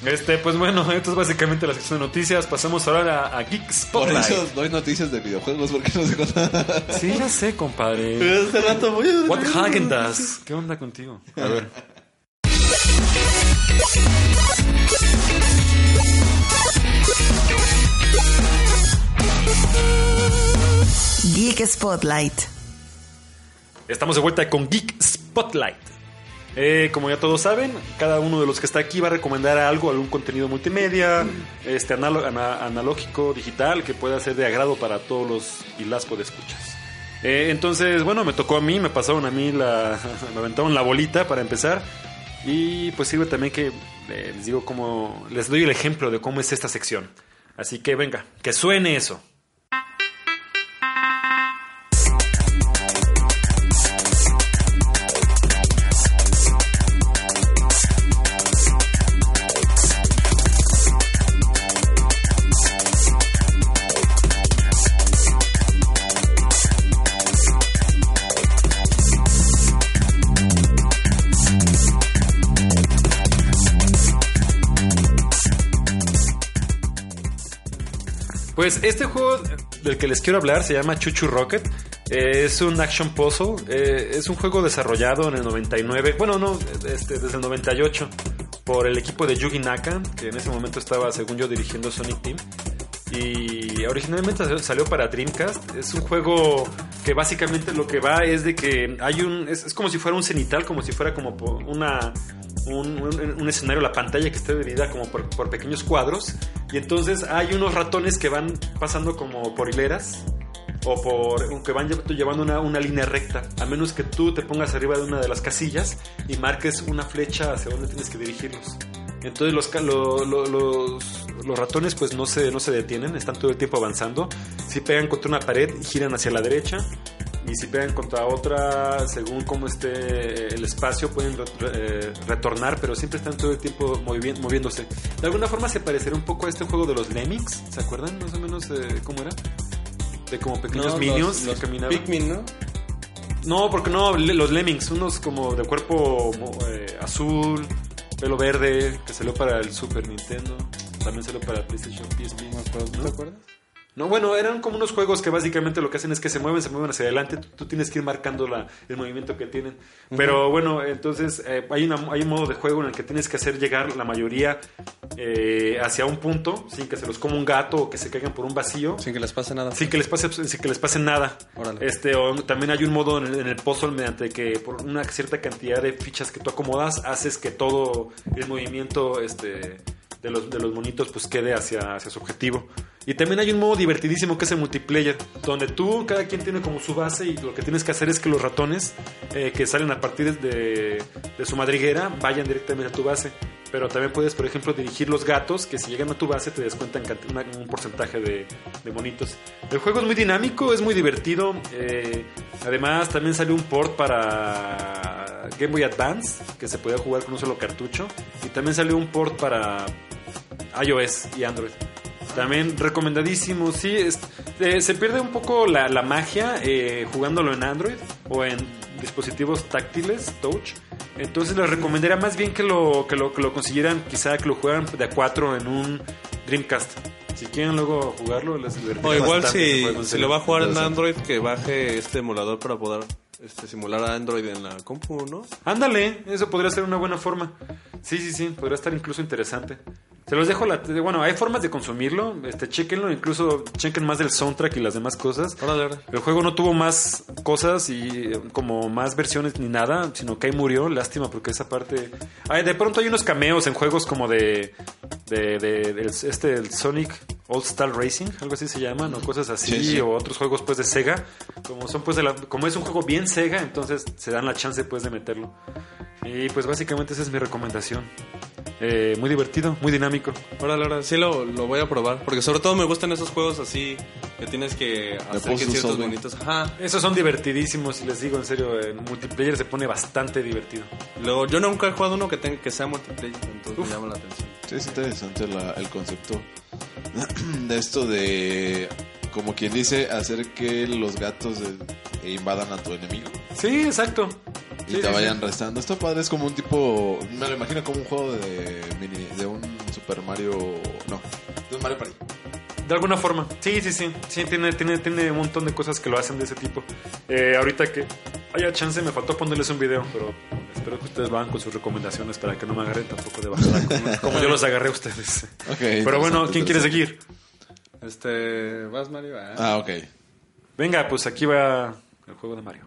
Este, pues bueno, esto es básicamente la sección de noticias. Pasamos ahora a, a Geek Por Spotlight. eso doy noticias de videojuegos, porque no sé nada. Sí, ya sé, compadre. Hace rato voy a... What Hagen does? ¿Qué onda contigo? A ver. Geek Spotlight. Estamos de vuelta con Geek Spotlight. Eh, como ya todos saben, cada uno de los que está aquí va a recomendar algo, algún contenido multimedia, este analógico, digital, que pueda ser de agrado para todos los y las podescuchas. Eh, entonces, bueno, me tocó a mí, me pasaron a mí la. me aventaron la bolita para empezar. Y pues sirve también que eh, les digo cómo. Les doy el ejemplo de cómo es esta sección. Así que venga, que suene eso. Pues este juego del que les quiero hablar se llama Chuchu Rocket. Es un action puzzle. eh, es un juego desarrollado en el 99. Bueno, no, este, desde el 98 por el equipo de Yugi Naka, que en ese momento estaba, según yo, dirigiendo Sonic Team. Y originalmente salió- para Dreamcast. Es un juego que básicamente lo que va es de que hay un. Es, como si fuera un cenital, como si fuera como una. Un, escenario, la pantalla que está dividida como por pequeños cuadros. Y entonces hay unos ratones que van pasando como por hileras o por que van lle- llevando una, una línea recta, a menos que tú te pongas arriba de una de las casillas y marques una flecha hacia donde tienes que dirigirlos. Entonces los, lo- los, los ratones pues no se, no se detienen, están todo el tiempo avanzando. Si pegan contra una pared, giran hacia la derecha. Y si pegan contra otra, según cómo esté el espacio, pueden re- eh, retornar, pero siempre están todo el tiempo movi- moviéndose. De alguna forma se parecería un poco a este juego de los Lemmings, ¿se acuerdan más o menos eh, cómo era? De como pequeños No, minions los, que caminaban. Pikmin, ¿no? No, porque no, los Lemmings, unos como de cuerpo eh, azul, pelo verde, que salió para el Super Nintendo, también salió para el PlayStation PSP. No me acuerdo, ¿tú ¿te acuerdas? No, bueno, eran como unos juegos que básicamente lo que hacen es que se mueven, se mueven hacia adelante, tú, tú tienes que ir marcando la, el movimiento que tienen. Pero bueno, entonces eh, hay, una, hay un modo de juego en el que tienes que hacer llegar la mayoría eh, hacia un punto, sin que se los coma un gato o que se caigan por un vacío. Sin que les pase nada. Sin que les pase, sin que les pase nada. Órale. Este, o también hay un modo en el, en el puzzle mediante que por una cierta cantidad de fichas que tú acomodas, haces que todo el movimiento este, de, los, de los monitos pues quede hacia, hacia su objetivo. Y también hay un modo divertidísimo que es el multiplayer, donde tú, cada quien tiene como su base y lo que tienes que hacer es que los ratones eh, que salen a partir de, de su madriguera vayan directamente a tu base. Pero también puedes, por ejemplo, dirigir los gatos que si llegan a tu base te descuentan un porcentaje de, de monitos. El juego es muy dinámico, es muy divertido. eh, además, también salió un port para Game Boy Advance que se podía jugar con un solo cartucho. Y también salió un port para iOS y Android. También recomendadísimo, sí, es- eh, se pierde un poco la, la magia eh, jugándolo en Android o en dispositivos táctiles, touch. Entonces les recomendaría más bien que lo, que lo, que lo consiguieran, quizá que lo jugaran de a 4 en un Dreamcast. Si quieren luego jugarlo, les divertirá O igual si, si lo va a jugar en. Android, que baje este emulador para poder este, simular a Android en la compu, ¿no? Ándale, eso podría ser una buena forma. Sí, sí, sí, podría estar incluso interesante. Se los dejo la... Bueno, hay formas de consumirlo, este, chequenlo, incluso chequen más del soundtrack y las demás cosas. Órale, órale. El juego no tuvo más cosas y eh, como más versiones ni nada, sino que ahí murió. Lástima porque esa parte... Ay, de pronto hay unos cameos en juegos como de... de, de- del- este, el Sonic All Star Racing, algo así se llaman, o cosas así, Sí, sí. o otros juegos pues de Sega. Como son pues de la- como es un juego bien Sega, entonces se dan la chance pues de meterlo. Y pues básicamente esa es mi recomendación. Eh, muy divertido, muy dinámico. Órale, órale. Sí lo, lo voy a probar. Porque sobre todo me gustan esos juegos así que tienes que hacer que ciertos bonitos. Ajá. Esos son divertidísimos y les digo en serio, en multiplayer se pone bastante divertido. Luego, yo nunca he jugado uno que tenga que sea multiplayer, entonces Uf. me llama la atención. Sí, es interesante la- el concepto de esto de, como quien dice, hacer que los gatos eh, invadan a tu enemigo Sí, exacto. y Sí, te vayan sí. restando. Esto padre es como un tipo, me lo imagino como un juego de mini, de un Super Mario, no, de un Mario Party. De alguna forma. Sí, sí, sí. Sí, tiene, tiene, tiene un montón de cosas que lo hacen de ese tipo. Eh, ahorita que haya chance, me faltó ponerles un video, pero espero que ustedes van con sus recomendaciones para que no me agarren tampoco de bajada como, como yo los agarré a ustedes. Pero bueno, ¿quién quiere seguir? Este, vas Mario, Ah. Ah, ok. Venga, pues aquí va el juego de Mario.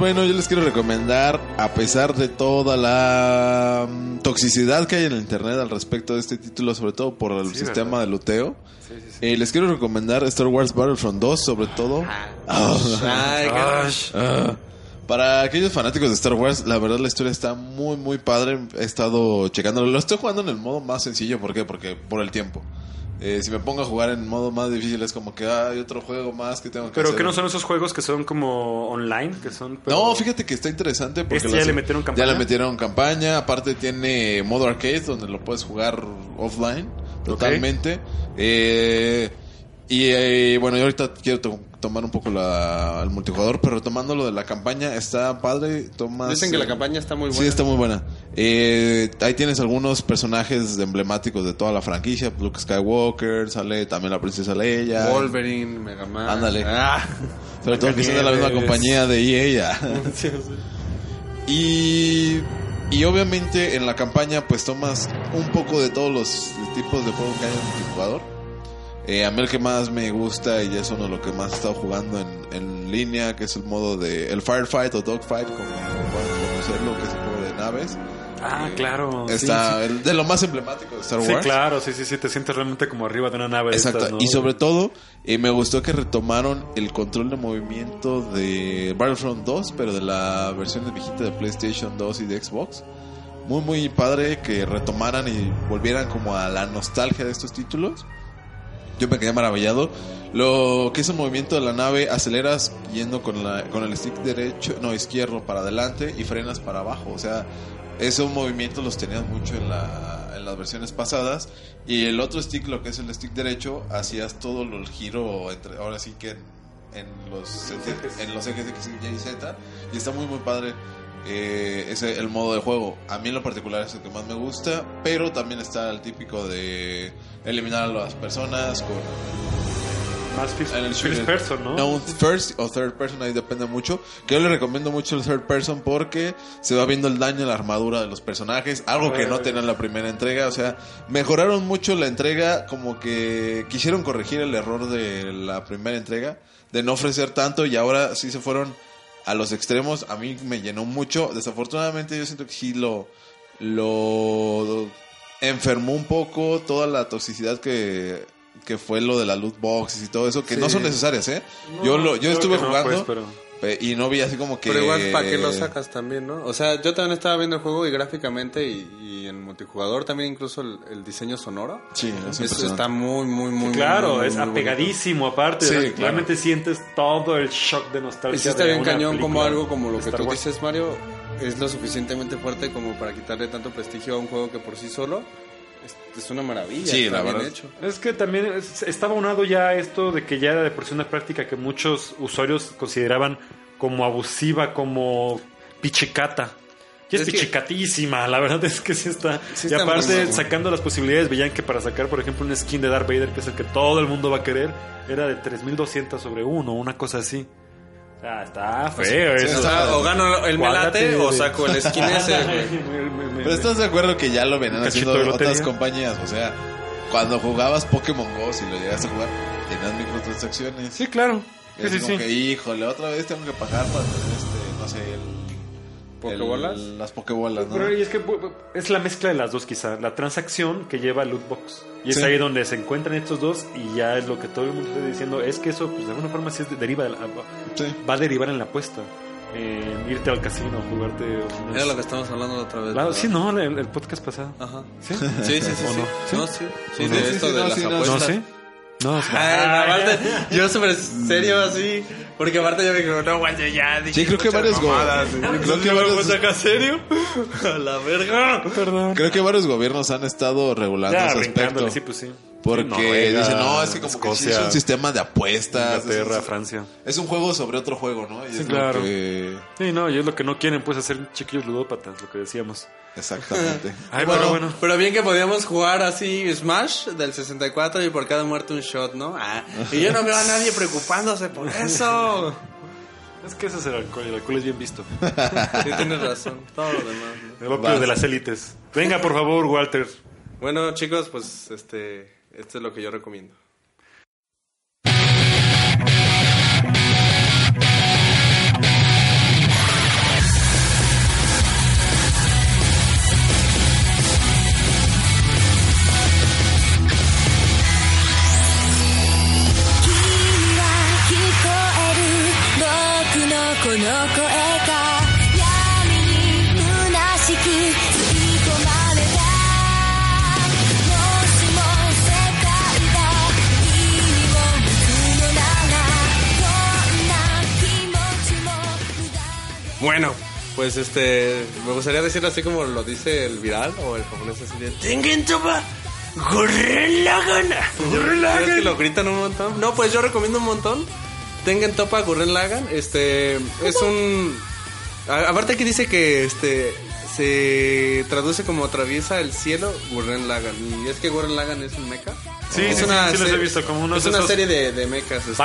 Bueno, yo les quiero recomendar, a pesar de toda la mm, toxicidad que hay en el internet al respecto de este título, sobre todo por el sistema de luteo, eh, les quiero recomendar Star Wars Battlefront 2, sobre todo. Ah. Ay, qué- Ah. Para aquellos fanáticos de Star Wars, la verdad la historia está muy, muy padre. He estado checándolo. Lo estoy jugando en el modo más sencillo. ¿Por qué? Porque por el tiempo. Eh, si me pongo a jugar en modo más difícil es como que "Ah, hay otro juego más que tengo que Pero hacer. que no son esos juegos que son como online, que son... pero- No, fíjate que está interesante porque ¿Este ya le metieron campaña? Ya le metieron campaña, aparte tiene modo arcade donde lo puedes jugar offline totalmente. Eh, y eh, bueno, yo ahorita quiero to- tomar un poco la, el multijugador, pero retomando lo de la campaña, está padre, tomas... Dicen que la eh, campaña está muy buena. Sí, está muy buena. Eh, ahí tienes algunos personajes emblemáticos de toda la franquicia. Luke Skywalker, sale también la princesa Leia. Wolverine, Mega Man. Ándale. Ah. Sobre todo que son de la misma compañía de EA ya. Y, y obviamente en la campaña pues tomas un poco de todos los tipos de juegos que hay en multijugador. Eh, a mí el que más me gusta y es uno de lo que más he estado jugando en, en línea, que es el modo de el Firefight o Dogfight, como pueden conocerlo, que es el juego de naves. Ah, claro. sí, Está el- de lo más emblemático de Star Sí, Wars. claro, sí, sí, sí, te sientes realmente como arriba de una nave. de Exacto. estas, ¿no? Y sobre todo, eh, me gustó que retomaron el control de movimiento de Battlefront 2, pero de la versión de viejita de PlayStation 2 y de Xbox. Muy, muy padre que retomaran y volvieran como a la nostalgia de estos títulos. Yo me quedé maravillado. Lo que es el movimiento de la nave, aceleras yendo con, la, con el stick derecho, no, izquierdo para adelante y frenas para abajo. O sea, esos movimientos los tenías mucho en, la, en las versiones pasadas. Y el otro stick, lo que es el stick derecho, hacías todo el giro, entre, ahora sí que en, en los, en los ejes X, Y y Z. Y está muy, muy padre. Eh, ese el modo de juego. A mí en lo particular es el que más me gusta, pero también está el típico de eliminar a las personas con Más first, en el first person, ¿no? No, un first o third person, ahí depende mucho. Que yo le recomiendo mucho el third person porque se va viendo el daño en la armadura de los personajes, algo que no tenía en la primera entrega. O sea, mejoraron mucho la entrega, como que quisieron corregir el error de la primera entrega, de no ofrecer tanto y ahora sí se fueron a los extremos. A mí me llenó mucho. Desafortunadamente yo siento que sí lo, lo enfermó un poco toda la toxicidad que, que fue lo de la loot boxes y todo eso, que no son necesarias, ¿eh? yo lo, yo estuve no, jugando pues, pero- pe- y no vi así como que... Pero igual, ¿para qué lo sacas también, no? O sea, yo también estaba viendo el juego y gráficamente y, y en multijugador también incluso el, el diseño sonoro. Sí, es Eso está muy, muy, muy Claro, muy, es muy bonito. apegadísimo aparte. Sí, claro. Realmente sientes todo el shock de nostalgia. Y sí está bien cañón como algo como lo que Star tú Wars. dices, Mario, es lo suficientemente fuerte como para quitarle tanto prestigio a un juego que por sí solo es, una maravilla. Sí, está la bien verdad. hecho. Es que también es- estaba unado ya esto de que ya era de por sí una práctica que muchos usuarios consideraban como abusiva, como pichicata. Y es, Es que- pichicatísima, la verdad es que sí está. Sí y está aparte, sacando las posibilidades, veían que para sacar, por ejemplo, un skin de Darth Vader, que es el que todo el mundo va a querer, era de 3200 sobre uno, una cosa así. Ah, está feo sí, eso. O sea, o gano el Cuádrate melate o saco el skin ese, Pero estás de acuerdo que ya lo venían cachito haciendo de lotería. otras compañías, o sea, cuando jugabas Pokémon Go, si lo llegaste a jugar, tenías microtransacciones. Sí, claro. Y Sí, como sí. que, híjole, otra vez tengo que pagar para tener este, no sé, el... ¿Pokebolas? el- las Pokébolas, ¿no? Pero y es que es la mezcla de las dos quizá, la transacción que lleva al loot box. Y es Sí. ahí donde se encuentran estos dos y ya es lo que todo el mundo está diciendo, es que eso pues de alguna forma sí es de- deriva de la- Sí. va a derivar en la apuesta. En irte al casino, jugarte unas- Era lo que estábamos hablando la otra vez. ¿verdad? sí, no, el, el podcast pasado. Ajá. ¿Sí? Sí, sí, sí. ¿O sí. no? No, sí. Sí, Sí, de sí, esto sí, de no, las sí, no, apuestas. ¿No sí? No, sí. Ay, aparte, yo súper serio así, porque aparte yo me digo, no, güey, ya dije Sí, creo que varios go- mamadas. creo que varios- saca serio? A la verga. Perdón. Creo que varios gobiernos han estado regulando Ya, ese aspecto. sí, pues sí. Porque Noruega, dicen, no, es que como que sí es un sistema de apuestas. Inglaterra, es, Francia. es un juego sobre otro juego, ¿no? Y Sí, es lo claro. que- Sí, no, y es lo que no quieren, pues hacer chiquillos ludópatas, lo que decíamos. Exactamente. Ay, bueno, pero bueno. pero bien que podíamos jugar así Smash del 64 y por cada muerte un shot, ¿no? Ah, y yo no veo a nadie preocupándose por eso. Es que ese es el alcohol, y el alcohol es bien visto. Sí, tienes razón. Todo lo demás. ¿no? El opio de las élites. Venga, por favor, Walter. Bueno, chicos, pues este, esto es lo que yo recomiendo. この声が Bueno, pues este, me gustaría decirlo así como lo dice el viral o el japonés así de Tengen topa, Gurren. ¿Sabes que lo gritan un montón? No, pues yo recomiendo un montón. Tengen topa, Gurren Lagann. Este, es un... Aparte que dice que este se traduce como atraviesa el cielo Gurren Lagann. Y es que Gurren Lagann es un mecha. Sí, es sí, una sí, sí los he visto, como unos Es de una esos serie de, de mechas. este,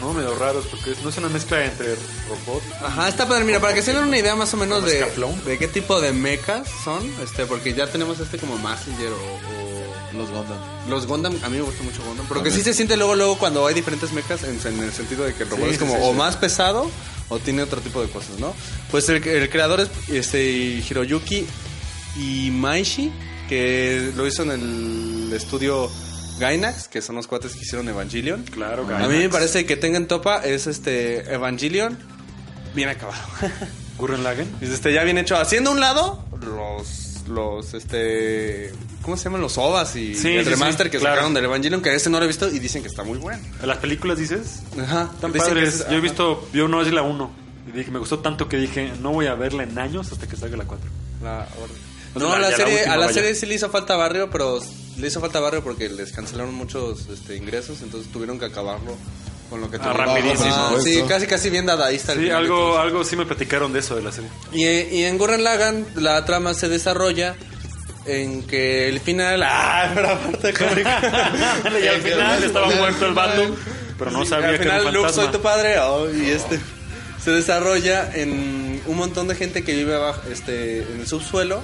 ¿no? Medio raros, porque no es una mezcla entre robot. Ajá, está padre. Mira, para que se den una idea más o menos de, de qué tipo de mechas son, este, porque ya tenemos este como Messenger o, Los Gundam. o los Gundam. A mí me gusta mucho Gundam, porque sí se siente luego luego cuando hay diferentes mechas en, en el sentido de que el robot es como o más pesado o tiene otro tipo de cosas, ¿no? Pues el, el creador es este Hiroyuki Imaishi, que lo hizo en el estudio Gainax, que son los cuates que hicieron Evangelion. Claro, A mí me parece que Tengan Topa es este Evangelion bien acabado. Gurren. Dice, este, ya bien hecho. Haciendo un lado los, los, este, ¿cómo se llaman? Los OVAs y Sí, el sí, remaster sí, que claro. sacaron del Evangelion, que a este no lo he visto y dicen que está muy bueno. ¿Las películas dices? Ajá. Tan padres. es- Yo he visto, yo no es la 1. Y dije, me gustó tanto que dije, no voy a verla en años hasta que salga la 4. La No, sea, la serie, a la vaya. serie sí le hizo falta barrio, pero le hizo falta barrio porque les cancelaron muchos este, ingresos, entonces tuvieron que acabarlo con lo que Ah, rapidísimo. Ah, sí, casi casi bien dadaísta. al Sí, final algo, algo sí me platicaron de eso de la serie. Y, y en Gurren Lagann la trama se desarrolla en que el final... ¡Ah! Pero aparte cómica. y al final estaba muerto el vato, pero no Sí, sabía al que era final un Luke soy tu padre oh, y este se desarrolla en un montón de gente que vive abajo este en el subsuelo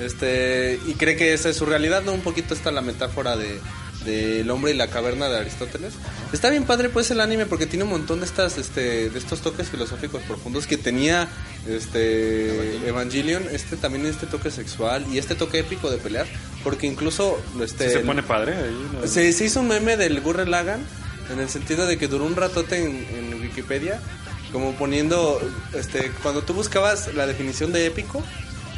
este y cree que esa es su realidad no un poquito está la metáfora de del hombre y la caverna de Aristóteles está bien padre pues el anime porque tiene un montón de estas este de estos toques filosóficos profundos que tenía este Evangelion este también este toque sexual y este toque épico de pelear porque incluso este Sí, se pone padre ahí. ¿no? se, se hizo un meme del Gurren Lagann en el sentido de que duró un ratote en, en Wikipedia, como poniendo, este, cuando tú buscabas la definición de épico,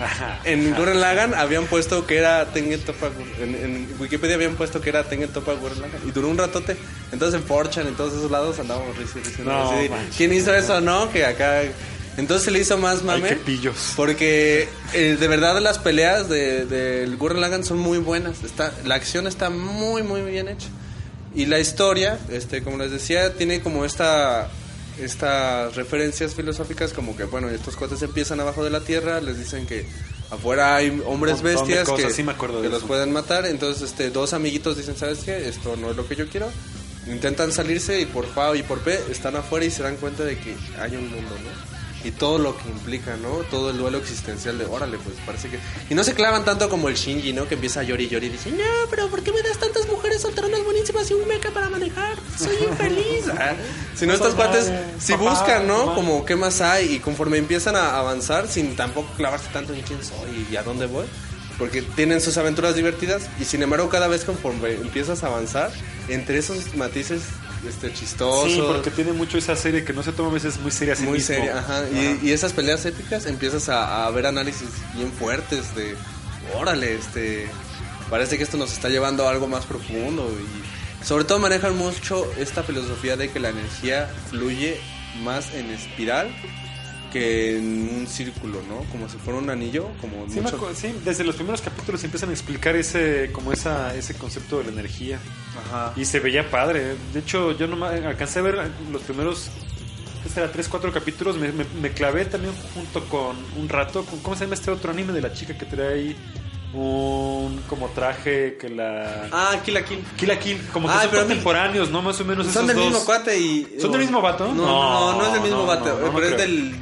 Ajá. en Gurren Lagann habían puesto que era Tengen Toppa Gur- en, en Wikipedia habían puesto que era Tengen Toppa Gurren Lagann y duró un ratote. Entonces en Forchan, en todos esos lados andábamos risi- No, de. ¿Quién hizo eso, no? Que acá entonces se le hizo más Ay, mame. qué pillos. Porque eh, de verdad las peleas del de, del Gurren Lagann son muy buenas. Está, la acción está muy, muy bien hecha. Y la historia, este, como les decía, tiene como esta estas referencias filosóficas como que, bueno, estos cuates empiezan abajo de la tierra, les dicen que afuera hay hombres bestias cosas, que, sí me acuerdo que los pueden matar. Entonces, este, dos amiguitos dicen, ¿sabes qué? Esto no es lo que yo quiero. Intentan salirse y por F y por P están afuera y se dan cuenta de que hay un mundo, ¿no? Y todo lo que implica, ¿no? Todo el duelo existencial de, órale, pues parece que... Y no se clavan tanto como el Shinji, ¿no? Que empieza a llorar y llorar y dice, no, pero ¿por qué me das tantas mujeres y un mecha para manejar? Soy infeliz. Ah, Si no, estos cuates si Papá, buscan, ¿no? mamá. Como qué más hay y conforme empiezan a avanzar sin tampoco clavarse tanto en quién soy y a dónde voy. Porque tienen sus aventuras divertidas y sin embargo cada vez conforme empiezas a avanzar, entre esos matices este, chistosos, Sí, porque tiene mucho esa serie que no se toma a veces muy seria sí muy mismo. seria, ajá. Y, y esas peleas épicas empiezas a, a ver análisis bien fuertes de, órale, este, parece que esto nos está llevando a algo más profundo y sobre todo manejan mucho esta filosofía de que la energía fluye más en espiral que en un círculo, ¿no? Como si fuera un anillo, como Sí, mucho... sí, desde los primeros capítulos empiezan a explicar ese como esa ese concepto de la energía Ajá. y se veía padre. De hecho, yo no alcancé a ver los primeros ¿qué será? tres, cuatro capítulos. Me, me- me clavé también junto con un rato. Con, ¿Cómo se llama este otro anime de la chica que trae ahí un como traje que la Ah, Kill la Kill. Kill la Kill, como que Ay, son a mí- contemporáneos, ¿no? Más o menos Son esos del dos. mismo cuate y... ¿Son del mismo vato? No, no, No, no, es del mismo no, vato, no, no, no pero es creo. del...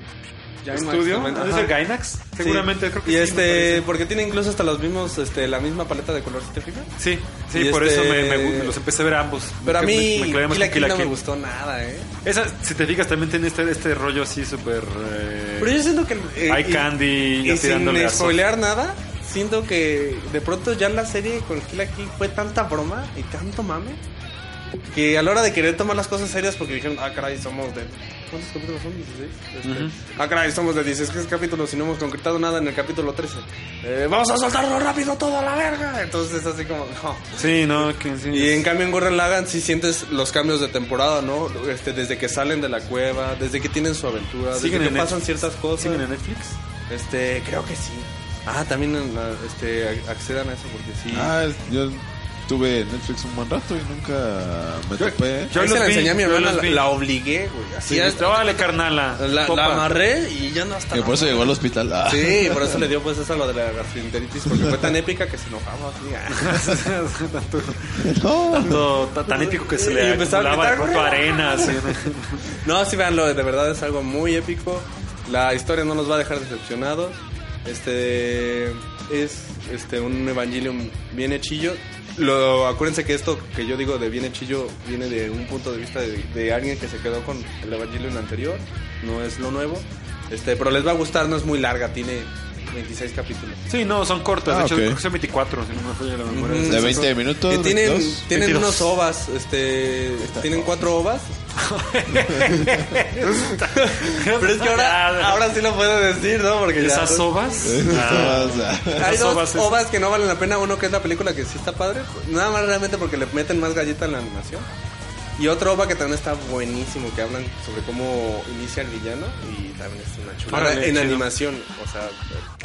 Estudio. ¿Es el Gainax? Seguramente, Sí. creo que y sí, este, porque tiene incluso hasta los mismos, este, la misma paleta de color, ¿sí ¿te fijas? Sí, sí, Y por este- eso me, me gu- los empecé a ver ambos. Pero a Me- mí, me Kill la Kill no me gustó nada, ¿eh? Esa, si te fijas, también tiene este, este rollo así súper... eh, Pero yo siento que... eh, Eye y- candy, Y, sin a spoilear nada, siento que de pronto ya la serie con Kill la Kill fue tanta broma y tanto mame que a la hora de querer tomar las cosas serias, porque dijeron, ah, caray, somos de. ¿Cuántos capítulos son? 16. Este, Ah, caray, somos de 16 capítulos y no hemos concretado nada en el capítulo 13. Eh, vamos a soltarlo rápido todo a la verga. Entonces, así como, no. Sí, no, que sí. Y en cambio en Gurren Lagann sí sientes los cambios de temporada, ¿no? Este, desde que salen de la cueva, desde que tienen su aventura, desde ¿Siguen que pasan Netflix? ciertas cosas. ¿Siguen en Netflix? Este, creo que sí. Ah, también este, accedan a eso porque sí. Ah, yo tuve Netflix un buen rato y nunca me topé. yo se la vi, enseñé a mi yo hermana, la, obligué, güey. Así Sí, es. órale, carnala. La, la amarré y ya no hasta Que la por eso llegó al hospital. Ah. Sí, por eso le dio pues esa lo de la gastroenteritis porque fue tan épica que se enojaba así. ah. Tanto- No. tanto- ta- tan épico que se Y le acumulaba de gritar, pronto arena. así. No, sí, véanlo, de verdad es algo muy épico. La historia no nos va a dejar decepcionados. Este es este un Evangelion bien hechillo. Lo, acuérdense que esto que yo digo de bien hechillo viene de un punto de vista de, de alguien que se quedó con el Evangelion anterior, no es lo nuevo. Este, pero les va a gustar, no es muy larga, tiene 26 capítulos. Sí, no, son cortas. Ah, de hecho, ok. creo que son 24, si no me falla la memoria. De 20 minutos. Que tienen, dos. tienen 22. unos ovas, este, tienen cuatro ovas. Pero es que ahora, ahora sí lo puedo decir, ¿no? Porque ya- ¿Esas sobas? Ah, sea, Hay dos ovas ovas, que no valen la pena. Uno que es la película que sí está padre. Nada más realmente porque le meten más galleta en la animación. Y otro ova que también está buenísimo, que hablan sobre cómo inicia el villano. Y también es una chulada en chido. animación. O sea,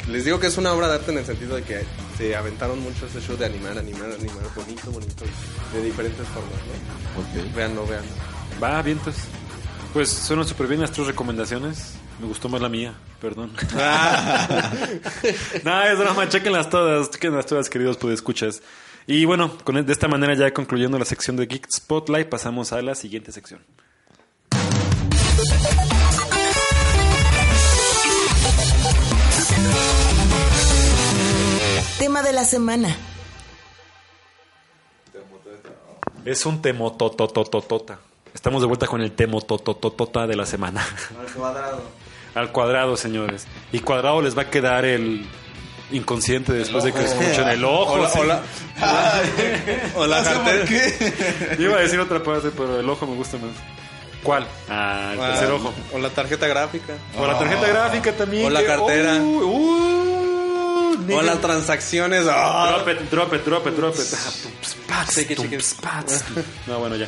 les digo que es una obra de arte en el sentido de que se aventaron mucho ese show de animar, animar, animar. Bonito, bonito. De diferentes formas, ¿no? ok. Véanlo, véanlo. Va, vientos. Pues suenan súper bien las tres recomendaciones. Me gustó más la mía, perdón. no, es broma, chequenlas todas, chequenlas todas, queridos pues escuchas. Y bueno, con, de esta manera ya concluyendo la sección de Geek Spotlight, pasamos a la siguiente sección. Tema de la semana. Es un temototototota. Estamos de vuelta con el temotototota de la semana. Al cuadrado. Al cuadrado, señores. Y cuadrado les va a quedar el inconsciente después de que escuchen el ojo. Hola, sí. hola. O la cartera. Iba a decir otra parte, pero el ojo me gusta más. ¿Cuál? Ah, el tercer ojo. O la tarjeta gráfica. O la tarjeta gráfica también. O la cartera. Uh, uh, O nigga. las transacciones. ah. Drop it, drop it, drop it, drop. Ah. No, bueno, ya.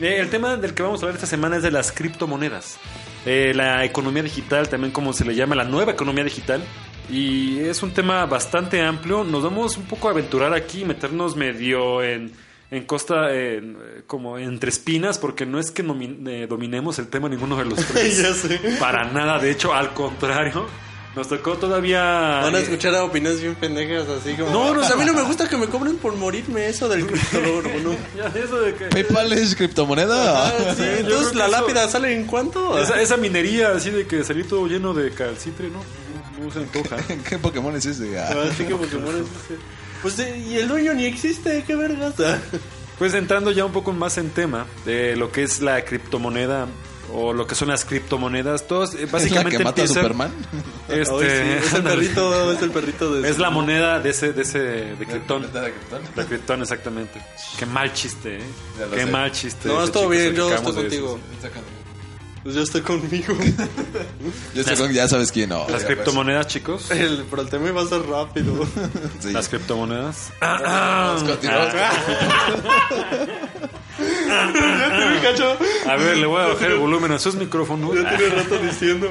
Eh, el tema del que vamos a hablar esta semana es de las criptomonedas. Eh, la economía digital, también como se le llama, la nueva economía digital. Y es un tema bastante amplio. Nos vamos un poco a aventurar aquí, meternos medio en, en costa, en, como entre espinas, porque no es que nomi- eh, dominemos el tema ninguno de los tres. Ya sé. Para nada, de hecho, al contrario. Nos tocó todavía... Van a eh, escuchar opiniones bien pendejas así como. No, no, a mí no. me gusta que me cobren por morirme eso del criptólogo, ¿no? ya, eso de que... ¿PayPal es criptomoneda? Ah, sí, entonces la eso- lápida sale en cuánto? Esa, esa minería así de que salí todo lleno de calcitre, ¿no? No, se antoja. ¿Qué Pokémon es ese? Ah. Así que Pokémon es ese. Pues eh, y el dueño ni existe, qué vergas. Pues entrando ya un poco más en tema de lo que es la criptomoneda o lo que son las criptomonedas, todos eh, ¿Es la básicamente que mata a Superman? Este, Ay, sí, es el perrito, es el perrito de es la moneda de ese de ese de Krypton. ¿De Krypton? De Krypton exactamente. Qué mal chiste, ¿eh? Qué sé. mal chiste. No, estuvo bien, que yo estoy contigo. decir. Pues yo estoy conmigo. Yo sé con- ya sabes quién no. Las Ya, criptomonedas, chicos. El, pero el tema iba a ser rápido. pues, sí. Las criptomonedas. Vamos, continuamos. A ver, le voy a bajar el volumen a sus micrófonos. Ya tiene rato diciendo.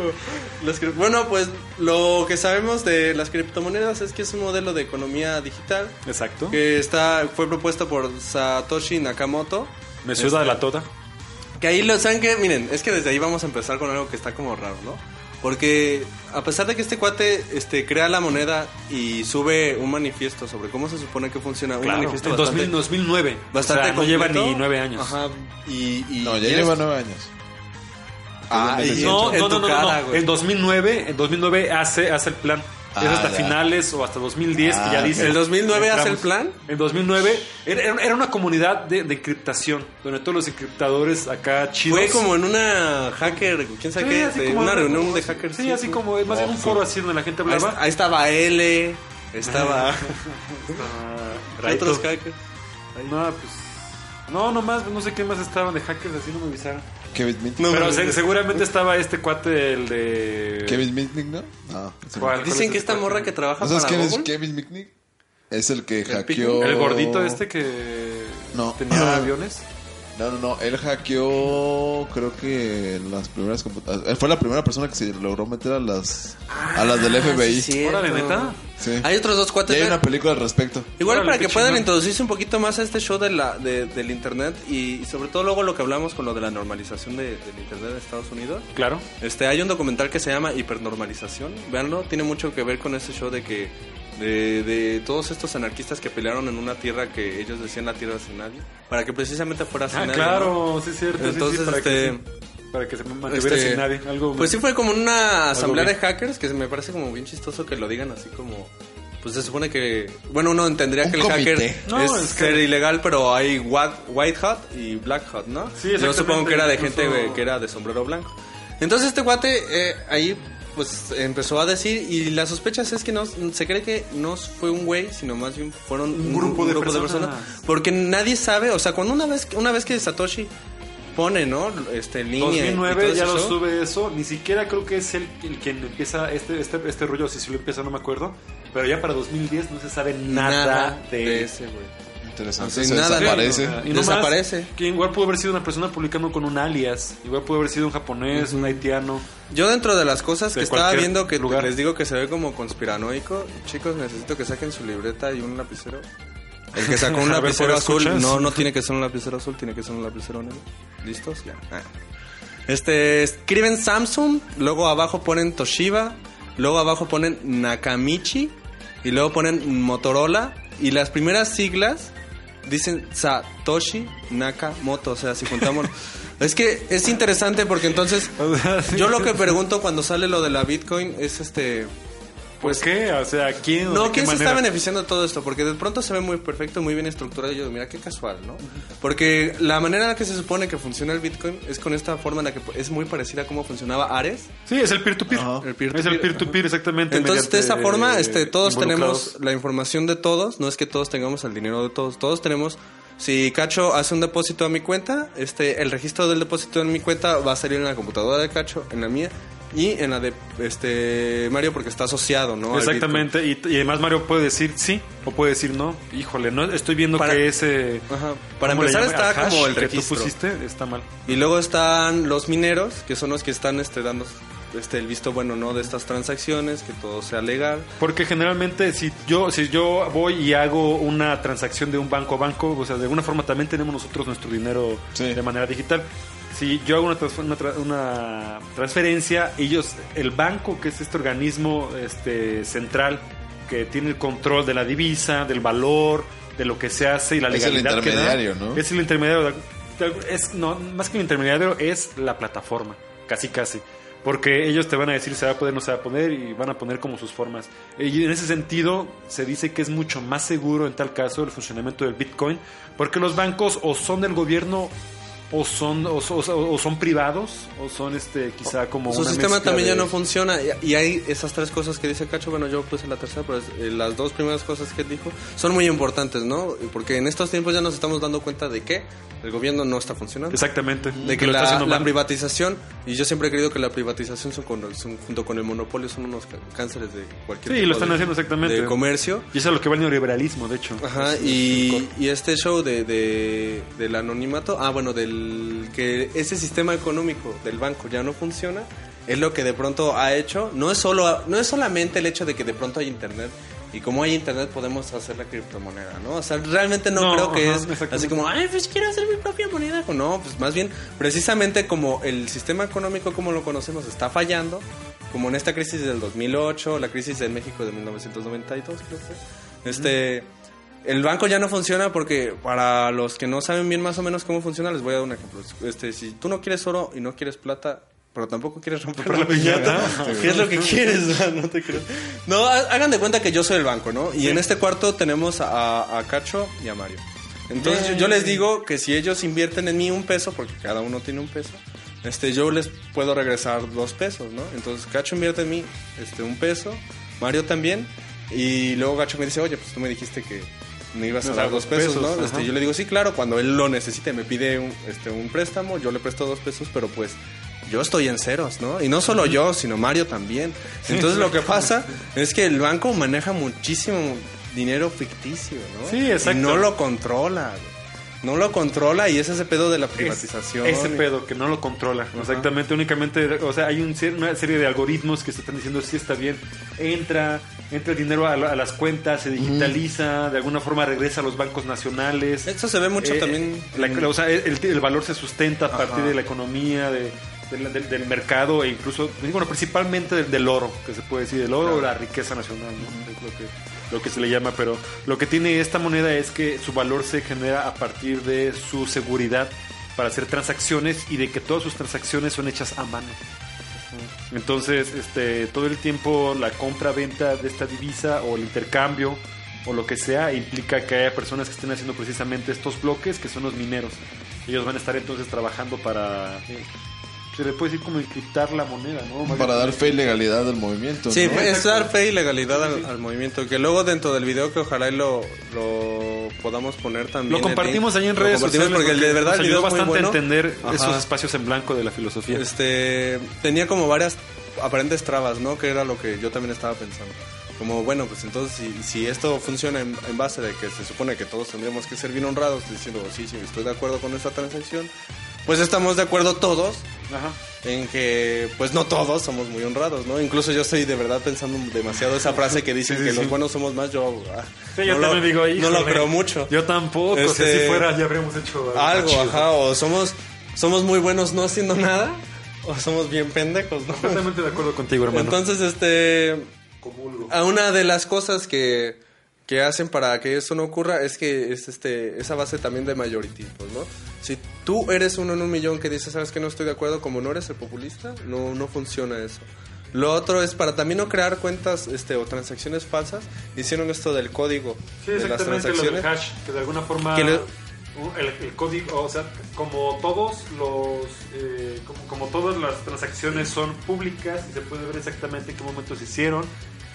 Las cri- bueno, pues lo que sabemos de las criptomonedas es que es un modelo de economía digital Exacto. que está fue propuesto por Satoshi Nakamoto. Me suda de la toda. Que ahí lo saben que, miren, es que desde ahí vamos a empezar con algo que está como raro, ¿no? Porque a pesar de que este cuate este, crea la moneda y sube un manifiesto sobre cómo se supone que funciona, un Claro, manifiesto en bastante, 2000, 2009. bastante o sea, no lleva ni nueve años. Ajá, y, y- No, ya y lleva nueve años. Ah, y No, en no, no, no, cara, no. En 2009, en 2009 hace, hace el plan. Es Ah, hasta ya. finales o hasta 2010 que Ah, ya ok. dice. ¿El 2009 hace el plan? En 2009 era, era una comunidad de, de encriptación donde todos los encriptadores acá chidos. Fue como en una hacker, quién sabe Sí, qué, de como- una reunión de hackers. Sí, así como más bien un foro así donde la gente Ahí, hablaba. ahí estaba L, estaba Ah, ¿qué Raito. otros hackers. No, pues No, nomás, no sé qué más estaban de hackers, así no me avisaron. Kevin Mitnick. Pero se- seguramente estaba este cuate, el de... Kevin Mitnick, ¿no? No. no. Dicen que esta morra que trabaja ¿No sabes para quién es. Kevin Mitnick? Es el que hackeó... El gordito este que No. tenía aviones. No, no, no. Él hackeó, creo que en las primeras computadoras. Él fue la primera persona que se logró meter a las, a las del FBI. Ah, Sí. Órale, ¿neta? Sí. Hay otros dos Y cuates. hay ¿eh? una película al respecto. Igual Órale, para que puedan chingón. introducirse un poquito más a este show de la, de- del internet y, y sobre todo luego lo que hablamos con lo de la normalización de- del internet de Estados Unidos. Claro. Este, hay un documental que se llama Hipernormalización. Veanlo, tiene mucho que ver con este show de que de, de todos estos anarquistas que pelearon en una tierra que ellos decían la tierra sin nadie, para que precisamente fuera sin Ah, nadie. claro, sí es cierto. sí, sí, Entonces, para, este, que, sí, para que se mantuviera Este, sin nadie. Algo, Pues sí fue como una asamblea de hackers que me parece como bien chistoso que lo digan así como... Pues se supone que... Bueno, uno entendería Un que el comité. hacker No, es, es que- ser ilegal, pero hay white, white hat y black hat, ¿no? Sí, Yo supongo que era de incluso- gente que era de sombrero blanco. Entonces este guate eh, ahí pues empezó a decir y las sospechas es que no se cree que no fue un güey, sino más bien fueron un, grupo de personas. porque nadie sabe, o sea, cuando una vez una vez que Satoshi pone, ¿no? Este línea y 2009 todo ya lo show, sube eso. Ni siquiera creo que es el, el quien empieza este, este, este rollo. Si se lo empieza, no me acuerdo. Pero ya para 2010 no se sabe nada, de, ese güey. Interesante. Nada, desaparece. Y no Desaparece. más, que igual pudo haber sido una persona publicando con un alias. Igual pudo haber sido un japonés, un haitiano. Yo dentro de las cosas De que estaba viendo que lugar. les digo que se ve como conspiranoico, chicos, necesito que saquen su libreta y un lapicero. El que sacó un lapicero ¿por azul, escuchas? no, no tiene que ser un lapicero azul, tiene que ser un lapicero negro. ¿Listos? Ya. Ah. Este, escriben Samsung, luego abajo ponen Toshiba, luego abajo ponen Nakamichi y luego ponen Motorola y las primeras siglas dicen Satoshi Nakamoto, o sea, si juntamos Es que es interesante porque entonces yo lo que pregunto cuando sale lo de la Bitcoin es este Pues qué, o sea, ¿quién? no, ¿quién se está beneficiando de todo esto? Porque de pronto se ve muy perfecto, muy bien estructurado. Y yo, mira, qué casual, ¿no? Porque la manera en la que se supone que funciona el Bitcoin es con esta forma en la que es muy parecida a cómo funcionaba Ares. Sí, es el peer-to-peer. Ajá. El peer-to-peer, Es el peer-to-peer, exactamente. Entonces, de esa forma, eh, este, todos tenemos la información de todos. No es que todos tengamos el dinero de todos. Todos tenemos. Si Cacho hace un depósito a mi cuenta, este, el registro del depósito en mi cuenta va a salir en la computadora de Cacho, en la mía y en la de este Mario porque está asociado, ¿no? Exactamente, y, y además Mario puede decir sí o puede decir no. Híjole, no estoy viendo Para- que ese. Ajá. Para ¿cómo le empezar está Al como el que registro. tú pusiste, está mal. Y luego están los mineros, que son los que están este, dando este, el visto bueno no de estas transacciones, que todo sea legal. Porque generalmente si yo si yo voy y hago una transacción de un banco a banco, o sea, de alguna forma también tenemos nosotros nuestro dinero Sí. de manera digital. Si yo hago una, una, tra- una transferencia, ellos, el banco, que es este organismo este, central que tiene el control de la divisa, del valor, de lo que se hace y la Es el legalidad que da, intermediario, ¿no? Es el intermediario. Es, no, más que el intermediario, es la plataforma, casi casi. Porque ellos te van a decir se va a poder, no se va a poner y van a poner como sus formas. Y en ese sentido se dice que es mucho más seguro en tal caso el funcionamiento del Bitcoin, porque los bancos o son del gobierno o son o, son- o son privados o son este quizá como Su sistema también ya no funciona. Y, y hay esas tres cosas que dice Cacho. Bueno, yo puse la tercera, pero es- eh, las dos primeras cosas que dijo son muy importantes, ¿no? Porque en estos tiempos ya nos estamos dando cuenta de que el gobierno no está funcionando. Exactamente. De que la, privatización, y yo siempre he creído que la privatización son con- son- junto con el monopolio son unos cánceres de cualquier Sí, tipo lo están de- haciendo exactamente. de comercio. Y eso es lo que va el neoliberalismo, de hecho. Ajá, Es- y, este show de, de- del anonimato, ah, bueno, del que ese sistema económico del banco ya no funciona, es lo que de pronto ha hecho, no es solo no es solamente el hecho de que de pronto hay internet y como hay internet podemos hacer la criptomoneda, ¿no? O sea, realmente no, No, creo que ajá, es así como, ay, pues quiero hacer mi propia moneda. No, pues más bien, precisamente como el sistema económico como lo conocemos está fallando, como en esta crisis del 2008, la crisis en México de 1992, creo que. Este, el banco ya no funciona porque para los que no saben bien más o menos cómo funciona, les voy a dar un ejemplo. Este, si tú no quieres oro y no quieres plata, pero tampoco quieres romper la piñata, ¿qué es lo que quieres? Ah, no te creo. No, ha- hagan de cuenta que yo soy el banco, ¿no? Y en este cuarto tenemos a, a Cacho y a Mario. Entonces yo, yo les digo que si ellos invierten en mí un peso, porque cada uno tiene un peso, este, yo les puedo regresar dos pesos, ¿no? Entonces Cacho invierte en mí este, un peso, Mario también, y luego Cacho me dice, oye, pues tú me dijiste que, me ibas a dar da dos pesos, pesos, ¿no? Este, yo le digo, sí, claro, cuando él lo necesite, me pide un, este, un préstamo, yo le presto dos pesos, pero pues yo estoy en ceros, ¿no? Y no solo yo, sino Mario también. Entonces lo que pasa es que el banco maneja muchísimo dinero ficticio, ¿no? Sí, exacto. Y no lo controla, güey. No lo controla y es ese pedo de la privatización. Ese pedo que no lo controla. Exactamente, únicamente, o sea, hay un una serie de algoritmos que se están diciendo si está bien. Entra, entra el dinero a, a las cuentas, se digitaliza, de alguna forma regresa a los bancos nacionales. Eso se ve mucho Eh, también. la- en- o sea, el, el valor se sustenta a partir de la economía, de, del, del mercado e incluso, bueno, principalmente del, del oro, que se puede decir, del oro o la riqueza nacional, ¿no? Es lo que, lo que se le llama, pero lo que tiene esta moneda es que su valor se genera a partir de su seguridad para hacer transacciones y de que todas sus transacciones son hechas a mano. Entonces, este, todo el tiempo la compra-venta de esta divisa o el intercambio o lo que sea implica que haya personas que estén haciendo precisamente estos bloques que son los mineros. Ellos van a estar entonces trabajando para, se le puede decir como encriptar la moneda, ¿no? Más Para dar fe y legalidad al movimiento. Sí, ¿no? es dar fe y legalidad al, al movimiento. Que luego dentro del video que ojalá y lo, lo podamos poner también. Lo compartimos ahí en redes sociales porque de verdad nos el ayudó video bastante a bueno. entender Ajá. esos espacios en blanco de la filosofía. Este tenía como varias aparentes trabas, ¿no? Que era lo que yo también estaba pensando. Como, bueno, pues entonces si, si esto funciona en, en base de que se supone que todos tendríamos que ser bien honrados, diciendo, sí, sí, estoy de acuerdo con esta transacción, pues estamos de acuerdo todos Ajá. en que pues no todos somos muy honrados, ¿no? Incluso yo estoy de verdad pensando demasiado esa frase que dicen Sí, sí, que sí. los buenos somos más, yo ah, yo no, lo, digo, no lo "Híjole, creo mucho. Yo tampoco, si Este, así fuera ya habríamos hecho Algo, chido. ajá, o somos somos muy buenos no haciendo nada o somos bien pendejos, ¿no? Completamente de acuerdo contigo, hermano. Entonces, este a una de las cosas que, que hacen para que eso no ocurra es que es este esa base también de mayoritismos, ¿no? Si tú eres uno en un millón que dice, sabes que no estoy de acuerdo, como no eres el populista, no, no funciona eso. Lo otro es para también no crear cuentas este, o transacciones falsas, hicieron esto del código Sí, de las lo del transacciones. hash, que de alguna forma le- el, el código, o sea, como todos los, eh, como, como todas las transacciones son públicas y se puede ver exactamente en qué momento se hicieron,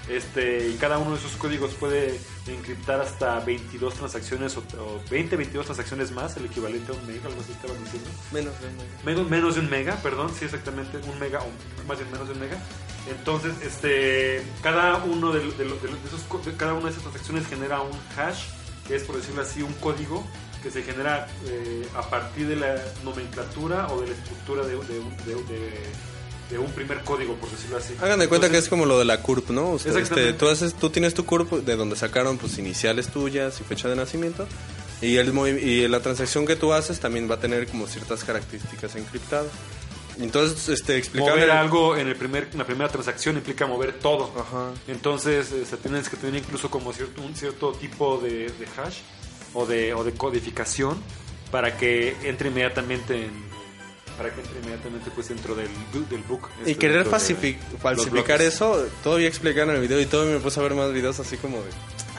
este, y cada uno de esos códigos puede encriptar hasta 22 transacciones o, o 20, 22 transacciones más, el equivalente a un mega, algo así estaban diciendo. Menos, menos. Menos, menos de un mega, perdón, sí, exactamente, un mega, o más bien menos de un mega. Entonces, este, cada uno de, de de de esos, de cada una de esas transacciones genera un hash, que es por decirlo así, un código que se genera eh, a partir de la nomenclatura o de la estructura de, de un, de- de- un primer código, por decirlo así. Hagan de cuenta que es como lo de la CURP, ¿no? Usted, Exactamente. este, tú, haces, tú tienes tu CURP de donde sacaron pues iniciales tuyas y fecha de nacimiento. Y, el, y la transacción que tú haces también va a tener como ciertas características encriptadas. Entonces, este, explicarle... Mover algo en, el primer, en la primera transacción implica mover todo. Ajá. Entonces, se tienes que tener incluso como cierto, un cierto tipo de, de hash o de, o de codificación para que entre inmediatamente en, para que entre inmediatamente pues dentro del, book. Y este, querer de falsificar eso, todavía explicaron en el video y todavía me puse a ver más videos así como de...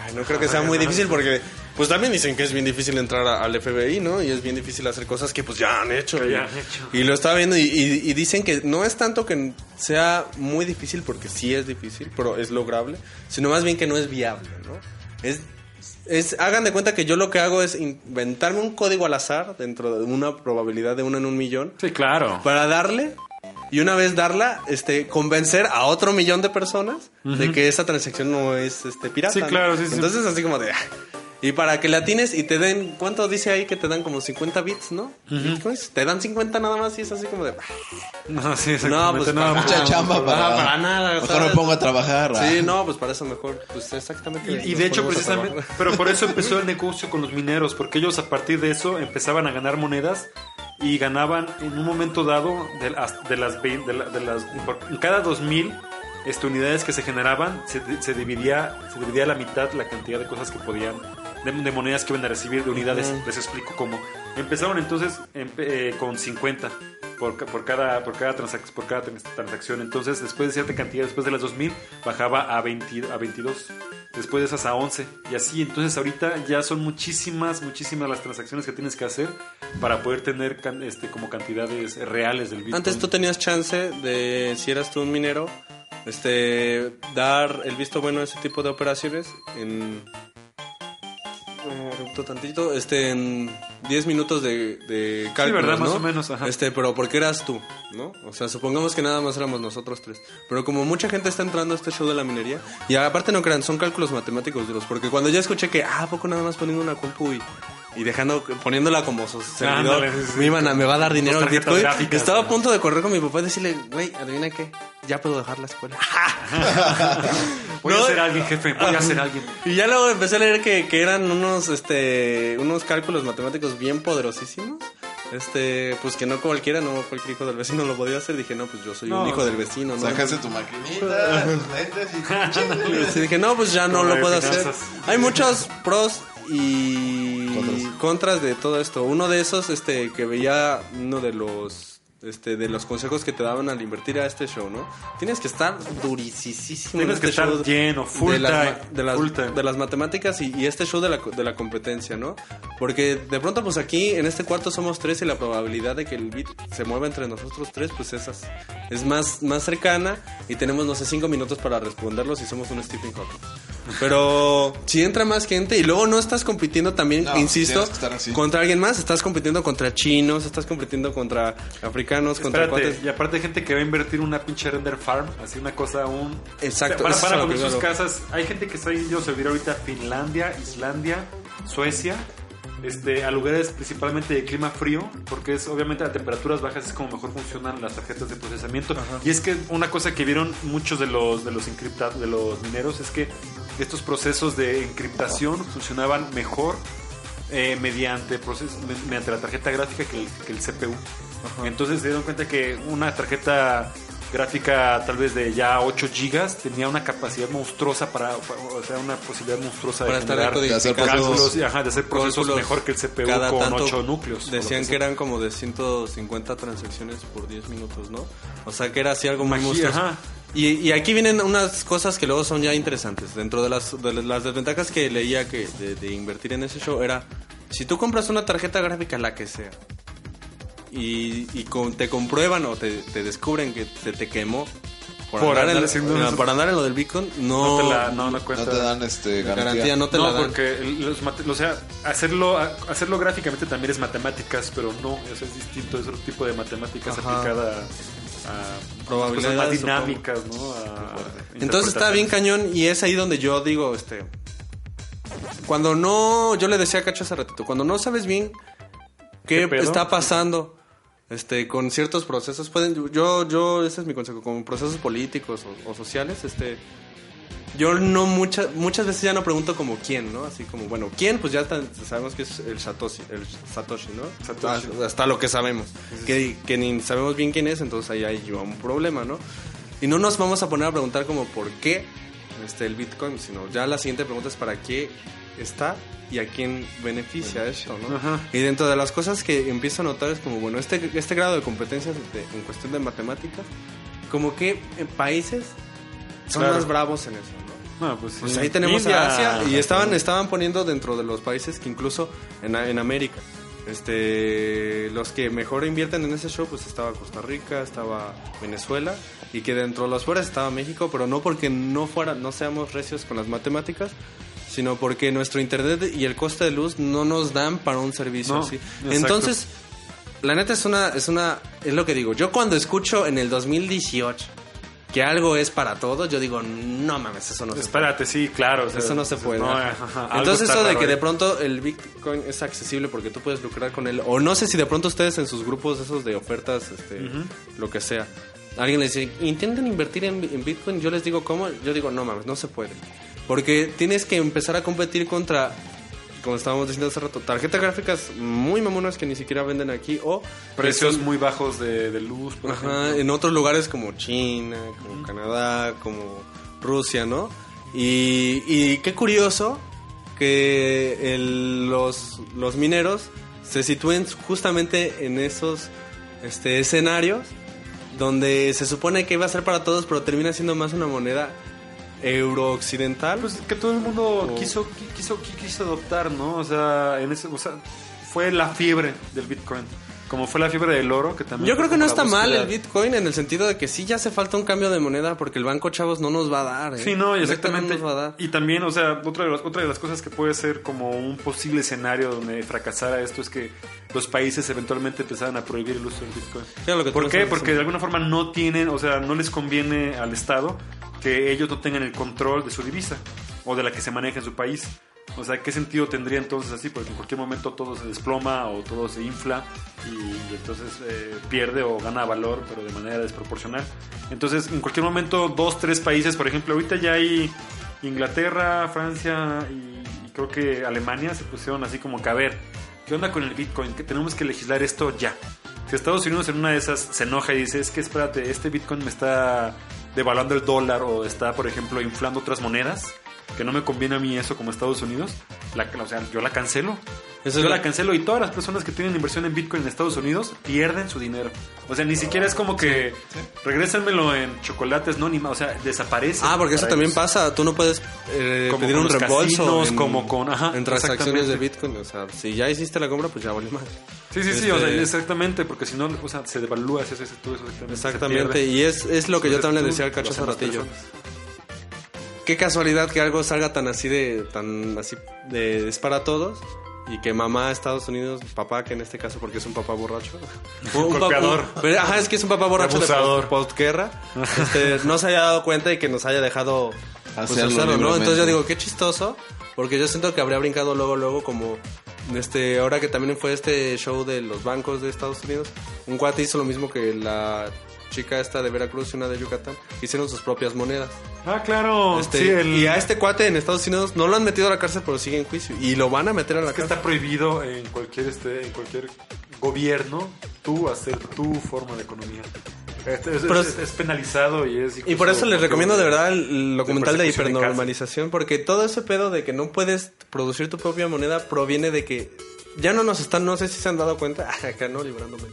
Ay, no creo que sea muy Ajá. difícil porque pues también dicen que es bien difícil entrar a- al FBI, ¿no? Y es bien difícil hacer cosas que pues ya han hecho. Ya han hecho. y lo estaba viendo y, y- y dicen que no es tanto que sea muy difícil porque sí es difícil, pero es lograble, sino más bien que no es viable, ¿no? Es... Es, hagan de cuenta que yo lo que hago es inventarme un código al azar dentro de una probabilidad de uno en un millón Sí, claro. para darle y una vez darla, este, convencer a otro millón de personas de que esa transacción no es este pirata. Sí, ¿no? claro, sí, sí. Entonces así como de ah. Y para que la tienes y te den, ¿cuánto dice ahí que te dan como 50 bits, no? Bitcoins? Te dan 50 nada más y es así como de. No, sí, No, pues No, para- Mucha chamba para, para nada, Mejor ¿sabes? me pongo a trabajar. Sí, no, pues para eso mejor, pues exactamente. Y, de hecho, precisamente, pero por eso empezó el negocio con los mineros, porque ellos a partir de eso empezaban a ganar monedas y ganaban en un momento dado de, las- de las, de, la- de las por- en cada 2000 este, unidades que se generaban se, se dividía se dividía a la mitad la cantidad de cosas que podían de, de monedas que iban a recibir de unidades les explico cómo. Empezaron entonces empe- eh, con 50 por, por cada por cada transac- por cada trans- transacción. Entonces después de cierta cantidad después de las 2000 bajaba a 20 a 22 después de esas a 11 y así entonces ahorita ya son muchísimas muchísimas las transacciones que tienes que hacer para poder tener can- este como cantidades reales del Bitcoin. Antes tú tenías chance de, si eras tú un minero, este, dar el visto bueno a ese tipo de operaciones en, tantito, este, en 10 minutos de, de cálculos, ¿verdad? Más ¿no? o menos, ajá. Este, pero porque eras tú, ¿no? O sea, supongamos que nada más éramos nosotros tres. Pero como mucha gente está entrando a este show de la minería, y aparte no crean, son cálculos matemáticos duros, porque cuando ya escuché que, ah, ¿a poco nada más poniendo una compu y, y dejando, poniéndola como su servidor, Ándale, sí, sí. me, iban a, me va a dar dinero tarjetas Bitcoin. gráficas, Estaba a punto de correr con mi papá y decirle, güey, adivina qué, ya puedo dejar la escuela. Voy No, a ser alguien, jefe. Voy a ser alguien. Y ya luego empecé a leer que, que eran unos, este, unos cálculos matemáticos bien poderosísimos. Este, pues que no cualquiera, no cualquier hijo del vecino lo podía hacer. Dije, no, pues yo soy No, un hijo sí. del vecino, ¿no? Sacaste tu maquinita, tus lentes y dije, no, pues ya no Como lo puedo hacer. Hay muchos pros y Contras. contras de todo esto. Uno de esos, este, que veía uno de los este, de los consejos que te daban al invertir a este show, ¿no? Tienes que estar durisísimo. en Tienes que este estar show lleno, full de las, time, de las, full time. de las matemáticas y, y este show de la, de la competencia, ¿no? Porque de pronto, pues aquí en este cuarto somos tres y la probabilidad de que el beat se mueva entre nosotros tres, pues esas es más, más cercana y tenemos, no sé, cinco minutos para responderlo si somos un Stephen Hawking. Pero si entra más gente y luego no estás compitiendo también, No, insisto, contra alguien más, estás compitiendo contra chinos, estás compitiendo contra africanos, contra Espérate, cuates. y aparte hay gente que va a invertir una pinche render farm, así una cosa un... Exacto, Para, para que sus casas. Hay gente que está yendo a servir ahorita a Finlandia, Islandia, Suecia, este, a lugares principalmente de clima frío, porque es obviamente a temperaturas bajas es como mejor funcionan las tarjetas de procesamiento. Y es que una cosa que vieron muchos de los de los encriptados, de los mineros, es que estos procesos de encriptación funcionaban mejor eh, mediante, proces- me- mediante la tarjeta gráfica que el, que el CPU. Entonces se dieron cuenta que una tarjeta gráfica tal vez de ya 8 gigas tenía una capacidad monstruosa para, o sea, una posibilidad monstruosa Para de estar generar decodificando cálculos y ajá, de hacer procesos mejor que el CPU cada con tanto 8 núcleos. Decían que sea. eran como de 150 transacciones por 10 minutos, ¿no? O sea que era así algo muy monstruoso. Y, y aquí vienen unas cosas que luego son ya interesantes. Dentro de las, de las desventajas que leía que de, de invertir en ese show era, si tú compras una tarjeta gráfica, la que sea, y, y con- te comprueban o te, te descubren que se te quemó por, Por andar, andar en, haciendo eso. por andar en lo del Bitcoin, No no, te la no, la cuenta. No te dan este garantía. garantía. no te no, la dan. porque el- los o sea, hacerlo, a- hacerlo gráficamente también es matemáticas, pero no, o sea, es distinto, es otro tipo de matemáticas Ajá. aplicada a Probabilidades, más dinámicas, ¿no? A Entonces está bien cañón y es ahí donde yo digo, este... Cuando no, yo le decía a Cacho hace ratito, cuando no sabes bien qué, está pasando este, con ciertos procesos, pueden, yo, yo, ese es mi consejo, con procesos políticos o, o sociales, este... Yo no muchas muchas veces ya no pregunto como quién, ¿no? Así como, bueno, ¿quién? Pues ya tan- sabemos que es el Satoshi, el Satoshi, ¿no? Satoshi. Hasta, hasta lo que sabemos. Que, que ni sabemos bien quién es, entonces ahí hay un problema, ¿no? Y no nos vamos a poner a preguntar como por qué este, el Bitcoin, sino ya la siguiente pregunta es para qué está y a quién beneficia esto, ¿no? Ajá. Y dentro de las cosas que empiezo a notar es como, bueno, este, este grado de competencia de- en cuestión de matemáticas, como que en países son Claro. más bravos en eso, ¿no? No, pues, Pues sí. ahí tenemos India. a Asia y estaban, estaban poniendo dentro de los países que incluso en, en América, este, los que mejor invierten en ese show, pues estaba Costa Rica, estaba Venezuela y que dentro de los fuera estaba México, pero no porque no fuera, no seamos recios con las matemáticas, sino porque nuestro internet y el coste de luz no nos dan para un servicio No, así. exacto. Entonces, la neta es una, es una, es lo que digo. Yo cuando escucho en el 2018 que algo es para todos, yo digo, no mames, eso no se puede. Espérate, sí, claro. o sea, Eso no se puede. no, Ajá. ajá, algo Entonces eso de que de pronto el Bitcoin es accesible porque tú puedes lucrar con él. O no sé si de pronto ustedes en sus grupos esos de ofertas, este, lo que sea. Alguien les dice, intenten invertir en, en Bitcoin. Yo les digo, ¿cómo? Yo digo, no mames, no se puede. Porque tienes que empezar a competir contra, como estábamos diciendo hace rato, tarjetas gráficas muy mamonas que ni siquiera venden aquí. O Precios son- muy bajos de, de luz, por Ajá, ejemplo. en otros lugares como China, como Canadá, como Rusia, ¿no? Y, y qué curioso que el- los, los mineros se sitúen justamente en esos este, escenarios donde se supone que iba a ser para todos, pero termina siendo más una moneda euro-occidental. Pues que todo el mundo O- quiso, qui- quiso, qui- quiso adoptar, ¿no? O sea, en ese, o sea, fue la fiebre del Bitcoin. Como fue la fiebre del oro, que también... Yo creo que no está mal el Bitcoin en el sentido de que sí ya hace falta un cambio de moneda porque el banco, chavos, no nos va a dar. ¿eh? Sí, no, exactamente. No nos va a dar. Y también, o sea, otra de, las, otra de las cosas que puede ser como un posible escenario donde fracasara esto es que los países eventualmente empezaran a prohibir el uso del Bitcoin. Lo que ¿Por qué? Porque de alguna forma no tienen, o sea, no les conviene al Estado que ellos no tengan el control de su divisa o de la que se maneja en su país. O sea, ¿qué sentido tendría entonces así? Porque en cualquier momento todo se desploma o todo se infla y, entonces eh, pierde o gana valor, pero de manera desproporcional. Entonces, en cualquier momento, dos, tres países, por ejemplo, ahorita ya hay Inglaterra, Francia y, y creo que Alemania se pusieron así como que a ver, ¿qué onda con el Bitcoin? Que tenemos que legislar esto ya. Si Estados Unidos en una de esas se enoja y dice, es que espérate, este Bitcoin me está devaluando el dólar o está, por ejemplo, inflando otras monedas, que no me conviene a mí eso como Estados Unidos, la, o sea, yo la cancelo. Eso yo la lo- cancelo y todas las personas que tienen inversión en Bitcoin en Estados Unidos pierden su dinero. O sea, ni siquiera es como que regrésenmelo en chocolates, no, ni más, o sea, desaparece. Ah, porque eso también pasa. Tú no puedes eh, Como pedir con un reembolso casinos, en, como con- ajá, en transacciones de. Bitcoin. O sea, si ya hiciste la compra, pues ya vale más. Sí, sí, sí, Este- o sea, exactamente, porque si no, o sea, se devalúa, se hace todo eso exactamente. Exactamente. Y es, es lo que yo también le tú, decía al cacho hace ratillo. personas. Qué casualidad que algo salga tan así de, tan así de, es para todos. Y que mamá Estados Unidos, papá, que en este caso porque es un papá borracho. Un papá- Golpeador. pero, ajá, es que es un papá borracho Abusador. de post- postguerra. Este, no se haya dado cuenta y que nos haya dejado pues. Entonces yo digo, qué chistoso. Porque yo siento que habría brincado luego, luego como... Este, ahora que también fue este show de los bancos de Estados Unidos, un cuate hizo lo mismo que la chica esta de Veracruz y una de Yucatán, hicieron sus propias monedas. Ah, claro. Este, sí, el, Y a este cuate en Estados Unidos no lo han metido a la cárcel, pero sigue en juicio. Y lo van a meter a la es que cárcel. está prohibido en cualquier este en cualquier gobierno tú hacer tu forma de economía. Es, Pero- es- es penalizado y es Y por eso les recomiendo de verdad el- documental de, hipernormalización, porque todo ese pedo de que no puedes producir tu propia moneda proviene de que ya no nos están, no sé si se han dado cuenta, acá no librándome,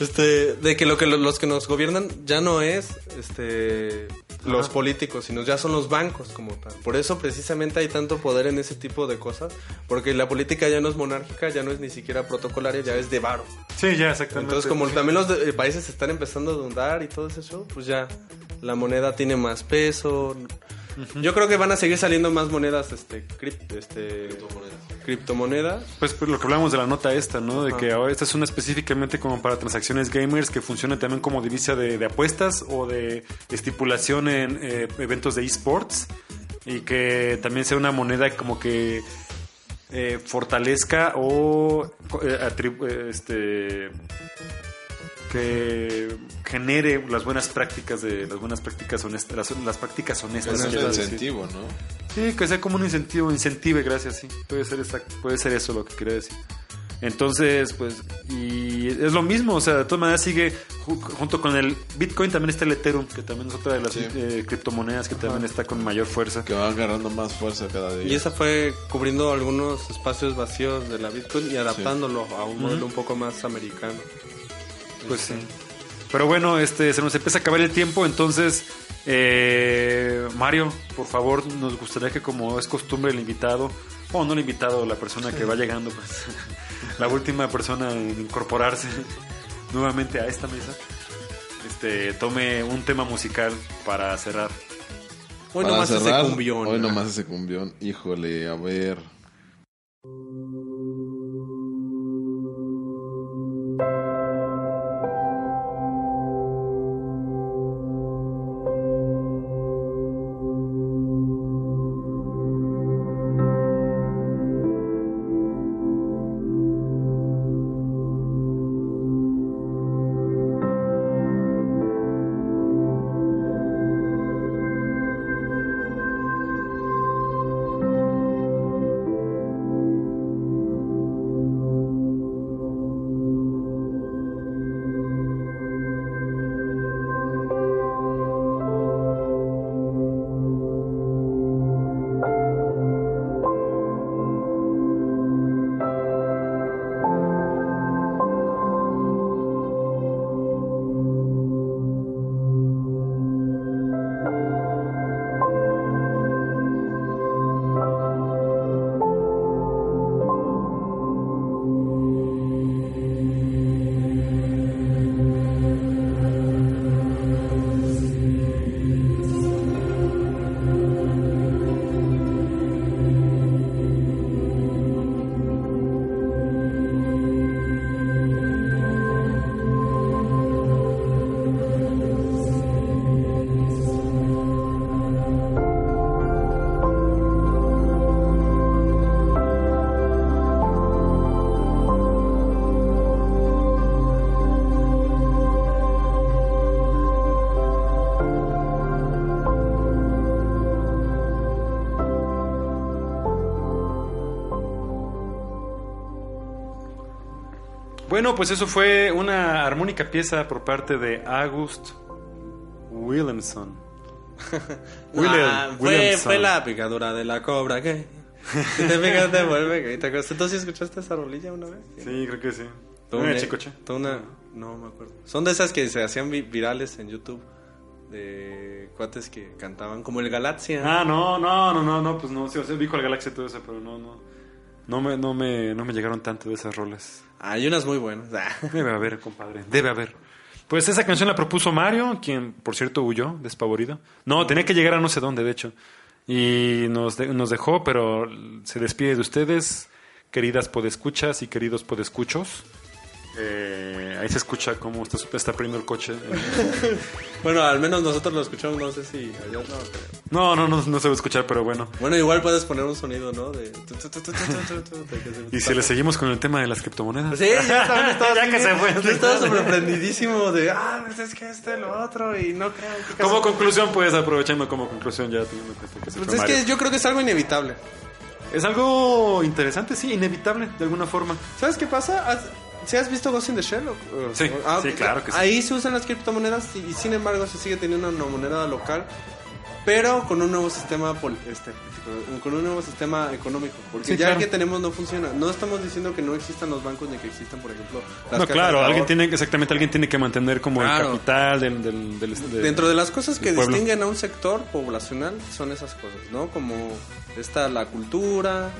este, de que lo que lo- los que nos gobiernan ya no es, este, los políticos, sino ya son los bancos como tal. Por eso precisamente hay tanto poder en ese tipo de cosas, porque la política ya no es monárquica, ya no es ni siquiera protocolaria, ya es de varo. Sí, ya exactamente. Entonces, como Sí. también los de- eh, países están empezando a dudar y todo ese show, pues ya la moneda tiene más peso. Yo creo que van a seguir saliendo más monedas, este, este criptomonedas. Pues, pues, lo que hablamos de la nota esta, ¿no? De que ahora esta es una específicamente como para transacciones gamers que funciona también como divisa de, de apuestas o de estipulación en eh, eventos de esports y que también sea una moneda como que eh, fortalezca o eh, eh, este que genere las buenas prácticas de las buenas prácticas honestas las, las prácticas honestas es decir. incentivo, ¿no? Sí, que sea como un incentivo, incentive, gracias, sí. Puede ser exacto, puede ser eso lo que quería decir. Entonces, pues, y es lo mismo, o sea, de todas maneras sigue ju- junto con el Bitcoin también está el Ethereum, que también es otra de las Sí. eh, criptomonedas que también está con mayor fuerza. Que va agarrando más fuerza cada día. Y esa fue cubriendo algunos espacios vacíos de la Bitcoin y adaptándolo a un modelo un poco más americano. Pues sí. Pero bueno, este se nos empieza a acabar el tiempo, entonces eh, Mario, por favor, nos gustaría que como es costumbre el invitado, o no el invitado, la persona que va llegando, pues la última persona en incorporarse nuevamente a esta mesa, este tome un tema musical para cerrar. Hoy Para nomás cerrar, ese cumbión. Hoy nomás ese cumbión. Híjole, a ver.「Bueno, pues eso fue una armónica pieza por parte de August Williamson. William- Ah, fue, fue la picadura de la cobra que si te picas te vuelve gay. ¿Te acuerdas? ¿Tú sí escuchaste esa rolilla una vez? Sí, creo que sí. Toda Una chicoche. toda una- no me acuerdo. Son de esas que se hacían vi- virales en YouTube de cuates que cantaban como el Galaxia. Ah, no, no, no, no, no, pues no, sí, o sea, vi la galaxia todo eso, pero no, no. No me, no me, no me llegaron tanto de esas rolas. Hay unas muy buenas. Ah. Debe haber, compadre, debe haber. Pues esa canción la propuso Mario, quien por cierto huyó, despavorido. No, tenía que llegar a no sé dónde, de hecho. Y nos, de- nos dejó, pero se despide de ustedes, queridas podescuchas y queridos podescuchos. Eh, ahí se escucha cómo está, está prendiendo el coche. Bueno, al menos nosotros lo escuchamos, no sé si allá no. No, no, no, se va a escuchar, pero bueno. Bueno, igual puedes poner un sonido, ¿no? De... Y si le seguimos con el tema de las criptomonedas. Sí, ya también estaba Ya que se fue. Yo estaba sorprendidísimo de, ah, pues es que este, lo otro, y no creo que... Como conclusión, pues aprovechando como conclusión ya teniendo cuenta que se Pues es que yo creo que es algo inevitable. Es algo interesante, sí, inevitable, de alguna forma. ¿Sabes qué pasa? ¿Has- ¿Sí has visto Ghost in the Shell? o- o- Sí, ah, sí, ok. claro que sí. Ahí se usan las criptomonedas y, y sin embargo se sigue teniendo una moneda local, pero con un nuevo sistema pol- este, con un nuevo sistema económico, porque Sí, ya claro. el que tenemos no funciona. No estamos diciendo que no existan los bancos ni que existan, por ejemplo, las No, claro, alguien tiene, exactamente, alguien tiene que mantener como Claro. el capital del... del, del- de- Dentro de las cosas que pueblo. distinguen a un sector poblacional son esas cosas, ¿no? Como está la cultura,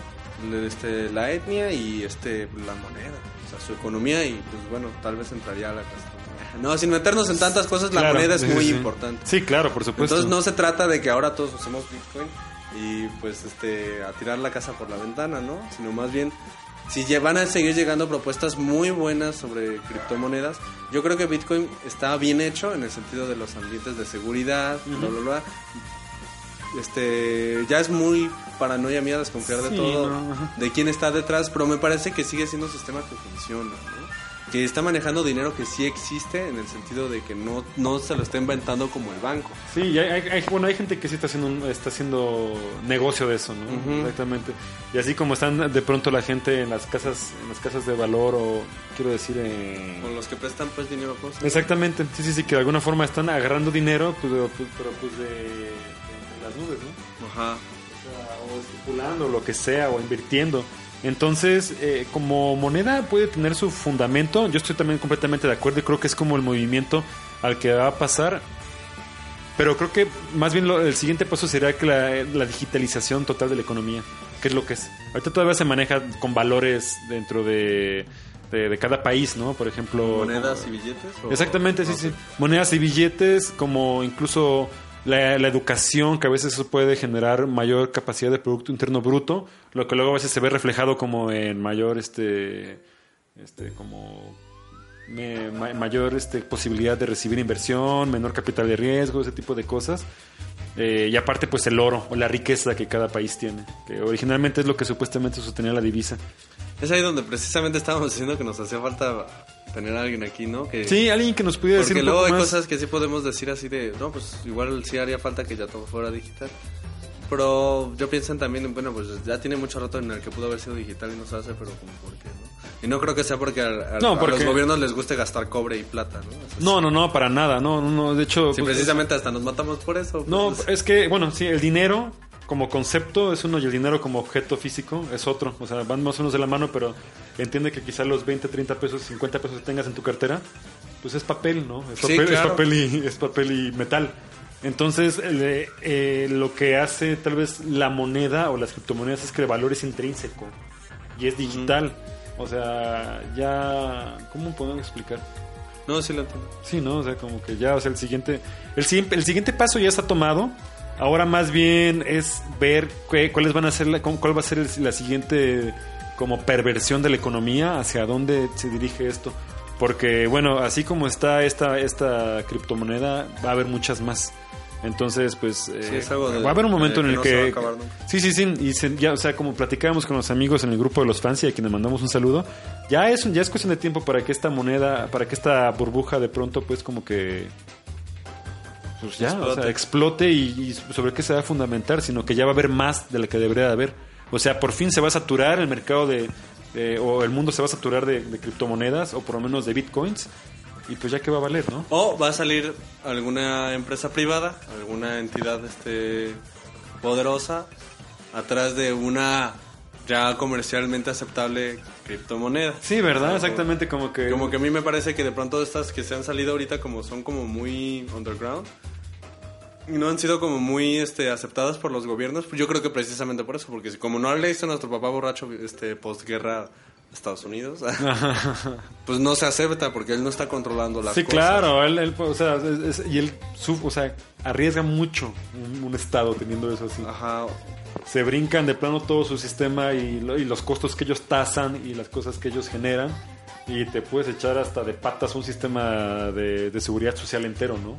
este, la etnia y este la moneda, o sea, su economía y pues bueno, tal vez entraría a la cuestión. No, sin meternos en tantas cosas, la Claro, moneda es sí, muy sí. importante. Sí, claro, por supuesto. Entonces no se trata de que ahora todos usemos Bitcoin y pues este a tirar la casa por la ventana, ¿no? Sino más bien si van a seguir llegando propuestas muy buenas sobre criptomonedas, yo creo que Bitcoin está bien hecho en el sentido de los ambientes de seguridad, bla, bla, bla. Este, ya es muy paranoia mía desconfiar de Sí, todo, no, de quién está detrás, pero me parece que sigue siendo un sistema que funciona, ¿no? que está manejando dinero que sí existe en el sentido de que no, no se lo está inventando como el banco. Sí, y hay, bueno, hay gente que sí está haciendo, está haciendo negocio de eso, ¿no? Exactamente. Y así como están de pronto la gente en las casas, en las casas de valor o quiero decir en... Con los que prestan pues dinero a cosas. Exactamente, sí, sí, sí, que de alguna forma están agarrando dinero, pues, pero, pues, pero, pues, de, de las nubes, ¿no? Ajá. O sea, o especulando, lo que sea, o invirtiendo. Entonces, eh, como moneda puede tener su fundamento. Yo estoy también completamente de acuerdo y creo que es como el movimiento al que va a pasar. Pero creo que más bien lo- el siguiente paso sería que la, la digitalización total de la economía, que es lo que es. Ahorita todavía se maneja con valores dentro de, de, de cada país, ¿no? Por ejemplo... Monedas y billetes. o- Exactamente, sí, sí. Monedas y billetes, como incluso la, la educación, que a veces eso puede generar mayor capacidad de Producto Interno Bruto, lo que luego a veces se ve reflejado como en mayor, este, este, como mayor este, posibilidad de recibir inversión, menor capital de riesgo, ese tipo de cosas. Eh, y aparte, pues el oro o la riqueza que cada país tiene, que originalmente es lo que supuestamente sostenía la divisa. Es ahí donde precisamente estábamos diciendo que nos hacía falta tener a alguien aquí, ¿no? Que, Sí, alguien que nos pudiera decir Porque un luego poco hay más. cosas que sí podemos decir así de, no, pues igual sí haría falta que ya todo fuera digital. Pero yo pienso también, en, bueno, pues ya tiene mucho rato en el que pudo haber sido digital y no se hace, pero como por qué, ¿no? Y no creo que sea porque, a, a- No, a porque- los gobiernos les guste gastar cobre y plata, ¿no? Eso No, no, no, para nada, no, no, no, de hecho... Sí, pues, precisamente hasta nos matamos por eso. No, pues, es que, bueno, sí, el dinero como concepto es uno y el dinero como objeto físico es otro. O sea, van más o menos de la mano, pero entiende que quizás los 20, 30 pesos, 50 pesos que tengas en tu cartera, pues es papel, ¿no? Es Sí, papel, es papel, y, es papel y metal. Entonces, eh, lo que hace tal vez la moneda o las criptomonedas es que el valor es intrínseco y es digital. O sea, ya... ¿Cómo podemos explicar? No, sí lo entiendo. Sí, ¿no? O sea, como que ya, o sea, el siguiente, el, siguiente- el siguiente paso ya está tomado. Ahora más bien es ver qué- cuáles van a ser, la, cuál va a ser la siguiente como perversión de la economía, hacia dónde se dirige esto. Porque, bueno, así como está esta, esta criptomoneda, va a haber muchas más. Entonces, pues, eh, es algo de- va a haber un momento en el que no. Sí, sí, sí. Y se- ya, o sea, como platicábamos con los amigos en el grupo de los fans y a quienes mandamos un saludo, ya es, ya es cuestión de tiempo para que esta moneda, para que esta burbuja de pronto, pues, como que. Pues ya, o Explote. sea, explote y, y sobre qué se va a fundamentar, sino que ya va a haber más de la que debería de haber. O sea, por fin se va a saturar el mercado de, o el mundo se va a saturar de, de criptomonedas o por lo menos de bitcoins y pues ya que va a valer, ¿no? O va a salir alguna empresa privada, alguna entidad este poderosa atrás de una ya comercialmente aceptable criptomoneda. Sí, ¿verdad? Exactamente como que... Como que a mí me parece que de pronto estas que se han salido ahorita como son como muy underground y no han sido como muy este aceptadas por los gobiernos, pues yo creo que precisamente por eso, porque si- como no le hizo nuestro papá borracho este postguerra Estados Unidos, pues no se acepta porque él no está controlando las Sí, cosas. claro, él, él, o sea, es- es- y él, su- o sea, arriesga mucho un, un estado teniendo eso así. Ajá. Se brincan de plano todo su sistema y, lo- y los costos que ellos tasan y las cosas que ellos generan y te puedes echar hasta de patas un sistema de, de seguridad social entero, ¿no?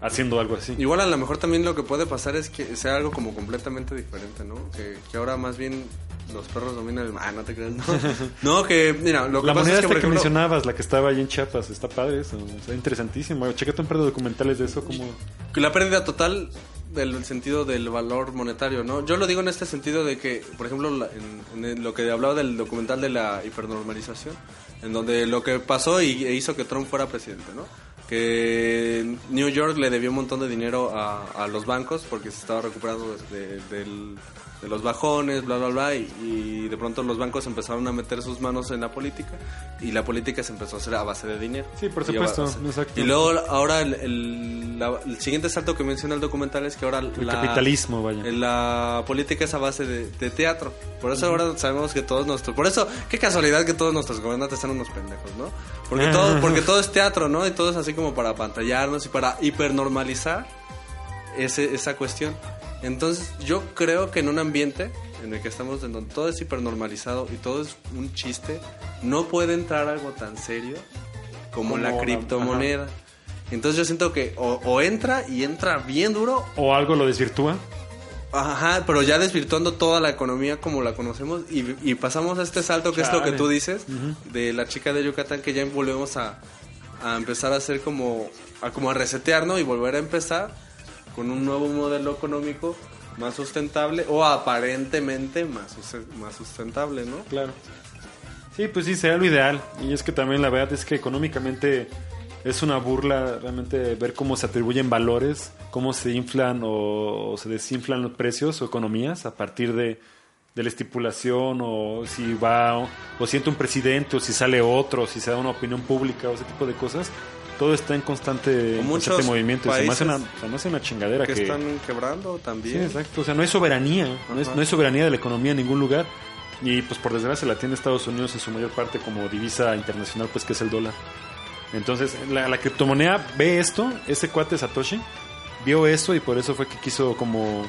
Haciendo algo así. Igual a lo mejor también lo que puede pasar es que sea algo como completamente diferente, ¿no? Que, que ahora más bien los perros dominan el... Ah, no te creas, no. No, que, mira, lo que La pasa moneda es que, esta por que ejemplo, mencionabas, la que estaba ahí en Chiapas, está padre eso, está interesantísimo. Chécate un par de documentales de eso, como... la pérdida total del sentido del valor monetario, ¿no? Yo lo digo en este sentido de que, por ejemplo, la- en, en lo que hablaba del documental de la hipernormalización, en donde lo que pasó y e hizo que Trump fuera presidente, ¿no? Que New York le debió un montón de dinero a, a los bancos porque se estaba recuperando de, del- de los bajones, bla, bla, bla, y, y de pronto los bancos empezaron a meter sus manos en la política y la política se empezó a hacer a base de dinero. Sí, por Y supuesto, base- exacto. Y luego ahora el, el- la- el siguiente salto que menciona el documental es que ahora El la, capitalismo, vaya. la política es a base de, de teatro. Por eso ahora sabemos que todos nuestros... Por eso, qué casualidad que todos nuestros gobernantes son unos pendejos, ¿no? Porque todo, porque todo es teatro, ¿no? Y todo es así como para pantallarnos y para hipernormalizar ese, esa cuestión. Entonces, yo creo que en un ambiente en el que estamos, en donde todo es hipernormalizado y todo es un chiste, no puede entrar algo tan serio como, Como la criptomoneda. Entonces yo siento que o, o entra y entra bien duro, O algo lo desvirtúa. ajá, pero ya desvirtuando toda la economía como la conocemos y, y pasamos a este salto que es lo que tú dices de la chica de Yucatán que ya volvemos a, a empezar a hacer como a como a resetear, ¿no? Y volver a empezar con un nuevo modelo económico más sustentable o aparentemente más, más sustentable, ¿no? Claro. Sí, pues sí, sería lo ideal. Y es que también la verdad es que económicamente es una burla realmente ver cómo se atribuyen valores, cómo se inflan o, o se desinflan los precios o economías a partir de, de la estipulación o si va o siente un presidente o si sale otro, o si se da una opinión pública o ese tipo de cosas. Todo está en constante, en movimiento. y Se me, hace una, se me hace una chingadera Que que... están quebrando Sí, también. exacto. O sea, no hay soberanía. No, es, Ajá. no hay soberanía de la economía en ningún lugar. Y pues por desgracia la tiene Estados Unidos en su mayor parte como divisa internacional, pues que es el dólar. Entonces, la, la criptomoneda ve esto, ese cuate Satoshi, vio eso y por eso fue que quiso como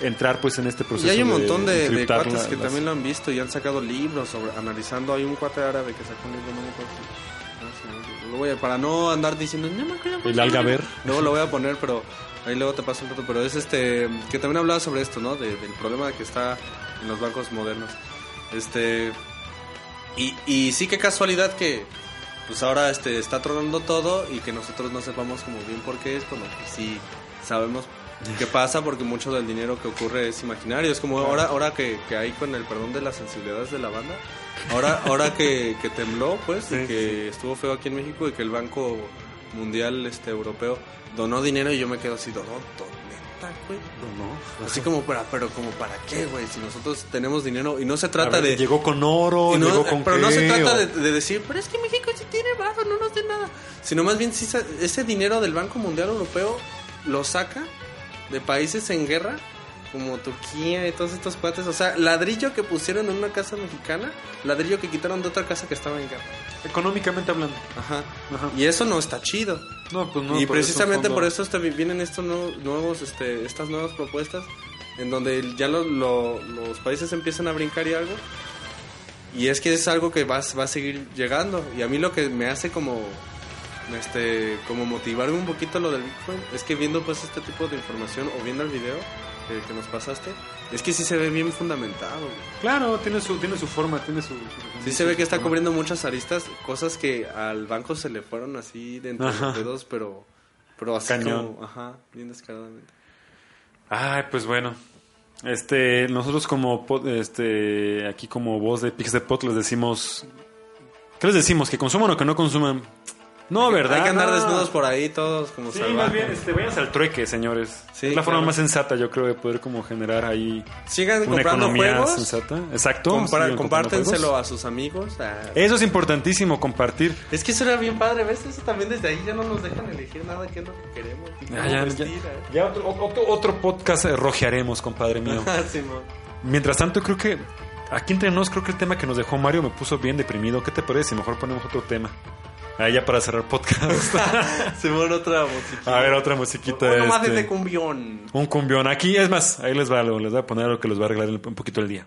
entrar pues en este proceso. Y hay un montón de, de cuates la- que las- también lo han visto y han sacado libros sobre analizando. Hay un cuate árabe que sacó un libro, no me acuerdo lo voy a- para no andar diciendo, no me acuerdo. El algaver. Luego lo voy a poner, pero ahí luego te paso un rato. Pero es este, que también hablaba sobre esto, ¿no? De- del problema que está en los bancos modernos. Este, y, y sí que casualidad que pues ahora este está tronando todo y que nosotros no sepamos como bien por qué es, cuando sí sabemos qué pasa porque mucho del dinero que ocurre es imaginario. Es como ahora ahora que, que hay con el perdón de las sensibilidades de la banda. Ahora ahora que, que tembló, pues, y que estuvo feo aquí en México y que el Banco Mundial este europeo donó dinero y yo me quedo así, donó, neta, güey, donó. Así como para, pero como para qué, güey, si nosotros tenemos dinero y no se trata ver, de Llegó con oro, no- llegó con pero no se qué, trata o- de, de decir, pero es que México sí tiene barro, no nos dé nada. Sino más bien, sa- ese dinero del Banco Mundial Europeo lo saca de países en guerra, como Turquía y todos estos cuates. O sea, ladrillo que pusieron en una casa mexicana, ladrillo que quitaron de otra casa que estaba en guerra. Económicamente hablando. Ajá. Ajá. Y eso no está chido. No, pues no. y por precisamente eso, por eso este- vienen estos nuevos, nuevos, este, estas nuevas propuestas en donde ya lo- lo- los países empiezan a brincar y algo. Y es que es algo que va, va a seguir llegando. Y a mí lo que me hace como este como motivarme un poquito lo del Bitcoin es que viendo pues este tipo de información o viendo el video que, que nos pasaste, es que sí se ve bien fundamentado. güey. Claro, tiene su, tiene su forma, tiene su... Sí se ve que está cubriendo muchas aristas, cosas que al banco se le fueron así de entre Ajá. los dedos, pero, pero así Cañón. como, ajá, bien descaradamente. Ay, pues bueno. Este, nosotros como este aquí como voz de Pix de Pot les decimos ¿Qué les decimos? ¿Que consuman o que no consuman? No, ¿verdad? Hay que andar No. desnudos por ahí todos como Sí, salvajes. más bien, este, váyanse al trueque, señores. Sí, es la forma claro. más sensata, yo creo, de poder como generar ahí Sigan una comprando economía juegos. sensata. Exacto. Comprando compártenselo juegos. a sus amigos. a- Eso es importantísimo, compartir. Es que eso era bien padre, ¿ves? Eso también desde ahí ya no nos dejan elegir nada que es lo que queremos. Ya, vestir, ¿eh? ya otro, otro, otro podcast eh, rojearemos, compadre mío. Ah, Simón. Mientras tanto, creo que aquí entre nos, creo que el tema que nos dejó Mario me puso bien deprimido. ¿Qué te parece si mejor ponemos otro tema? Ah, ya para cerrar podcast. Simón, otra musiquita. A ver, otra musiquita. Uno más este, de cumbión. un cumbión. Aquí, es más, ahí les va algo. Les voy a poner algo que les va a arreglar un poquito el día.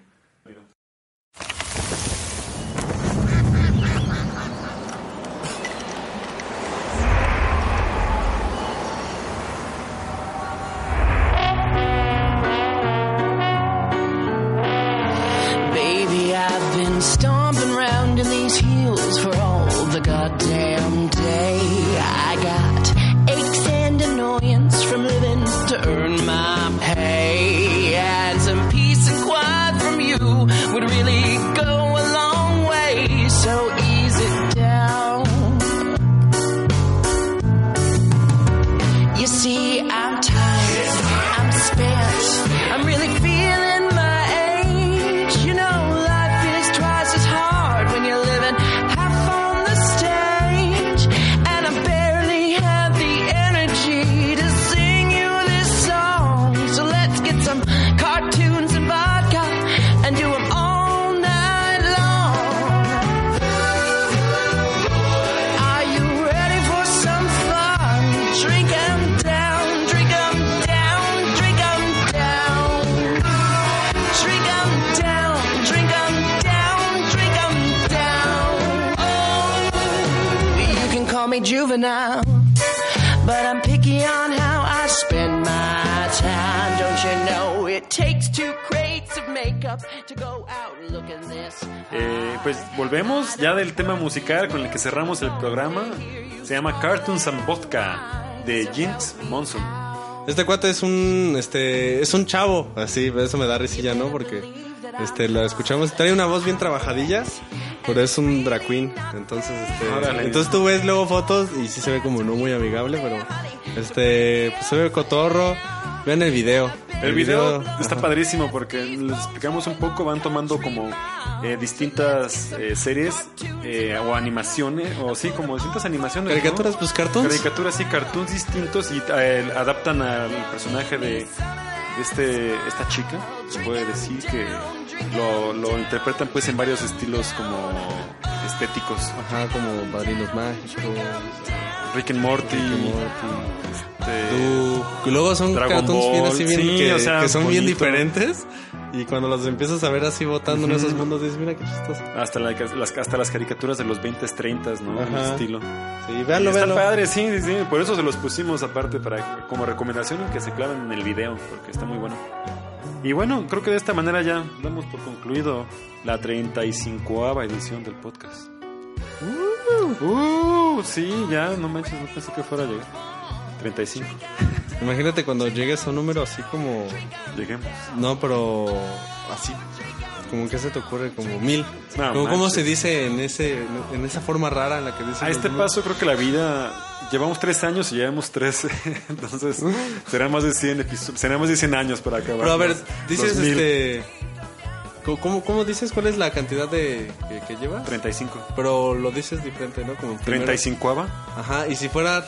Volvemos ya del tema musical con el que cerramos el programa. Se llama Cartoons and Vodka de Jinx Monson. Este cuate es un, este, es un chavo, así, eso me da risilla, ¿no? Porque, este, lo escuchamos, trae una voz bien trabajadilla, pero es un drag queen, entonces, este, Órale. entonces tú ves luego fotos y sí se ve como no muy amigable, pero, este, pues se ve cotorro, vean el video. El video está padrísimo porque les explicamos un poco, van tomando como eh, distintas eh, series eh, o animaciones, o sí, como distintas animaciones. ¿no? Caricaturas, pues cartoons. Caricaturas y cartoons distintos y eh, adaptan al personaje de, de este esta chica. Se puede decir que lo, lo interpretan pues en varios estilos como estéticos. Ajá, como padrinos mágicos, Rick and Morty. Rick and Morty. este, Y luego son Dragon cartoons bien así bien sí, que, o sea, que son bien bonito. diferentes y cuando los empiezas a ver así votando en esos mundos dices mira qué chistoso hasta, la- las, hasta las caricaturas de los 20s, 30s, ¿no? El Ajá. estilo. sí véanlo Está véanlo padre, sí, sí, sí. Por eso se los pusimos aparte para como recomendación que se claven en el video, porque está muy bueno. Y bueno, creo que de esta manera ya damos por concluido la 35 edición del podcast. Uh, sí, ya, no manches, no pensé que fuera a llegar. 35. Imagínate cuando llegues a un número así como Lleguemos. no pero así como que se te ocurre como mil No como, ¿cómo se dice en ese en esa forma rara en la que dice A este paso creo que la vida llevamos tres años y llevamos tres, entonces serán más de 100 episodios, serán más de 100 años para acabar. pero a ver dices este ¿cómo- ¿cómo, ¿cómo dices cuál es la cantidad de que, que lleva? 35. Pero lo dices diferente, ¿no? Como primero. 35 Ajá, y si fuera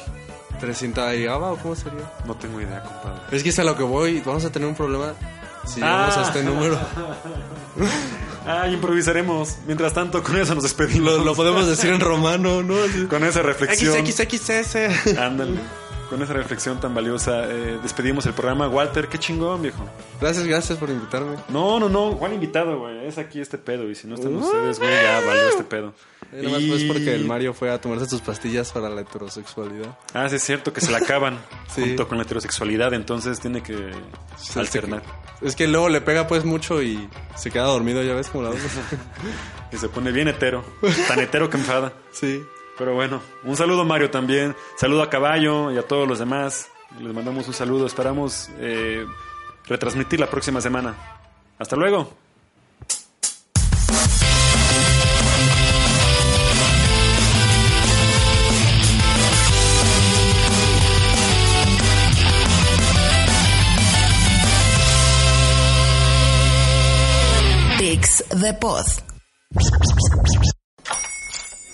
300 y o cómo sería? No tengo idea, compadre. Es que es a lo que voy, vamos a tener un problema si llegamos Ah. a este número. Ah, improvisaremos. Mientras tanto, con eso nos despedimos. Lo, lo podemos decir en romano, ¿no? Con esa reflexión. XXXS. Ándale. Con esa reflexión tan valiosa, eh, despedimos el programa. Walter, qué chingón, viejo. Gracias, gracias por invitarme. No, no, no. ¿Cuál invitado, güey? Es aquí este pedo. Y si no están ustedes, güey, ya valió este pedo. Y nomás pues porque el Mario fue a tomarse sus pastillas para la heterosexualidad. Ah, sí, es cierto que se la acaban Sí. junto con la heterosexualidad, entonces tiene que alternar. Es que luego le pega pues mucho y se queda dormido, ya ves como la otra. Y se pone bien hetero. Tan hetero que enfada. Sí. Pero bueno, un saludo Mario también. Saludo a Caballo y a todos los demás. Les mandamos un saludo. Esperamos eh, retransmitir la próxima semana. Hasta luego. Dix the Pod.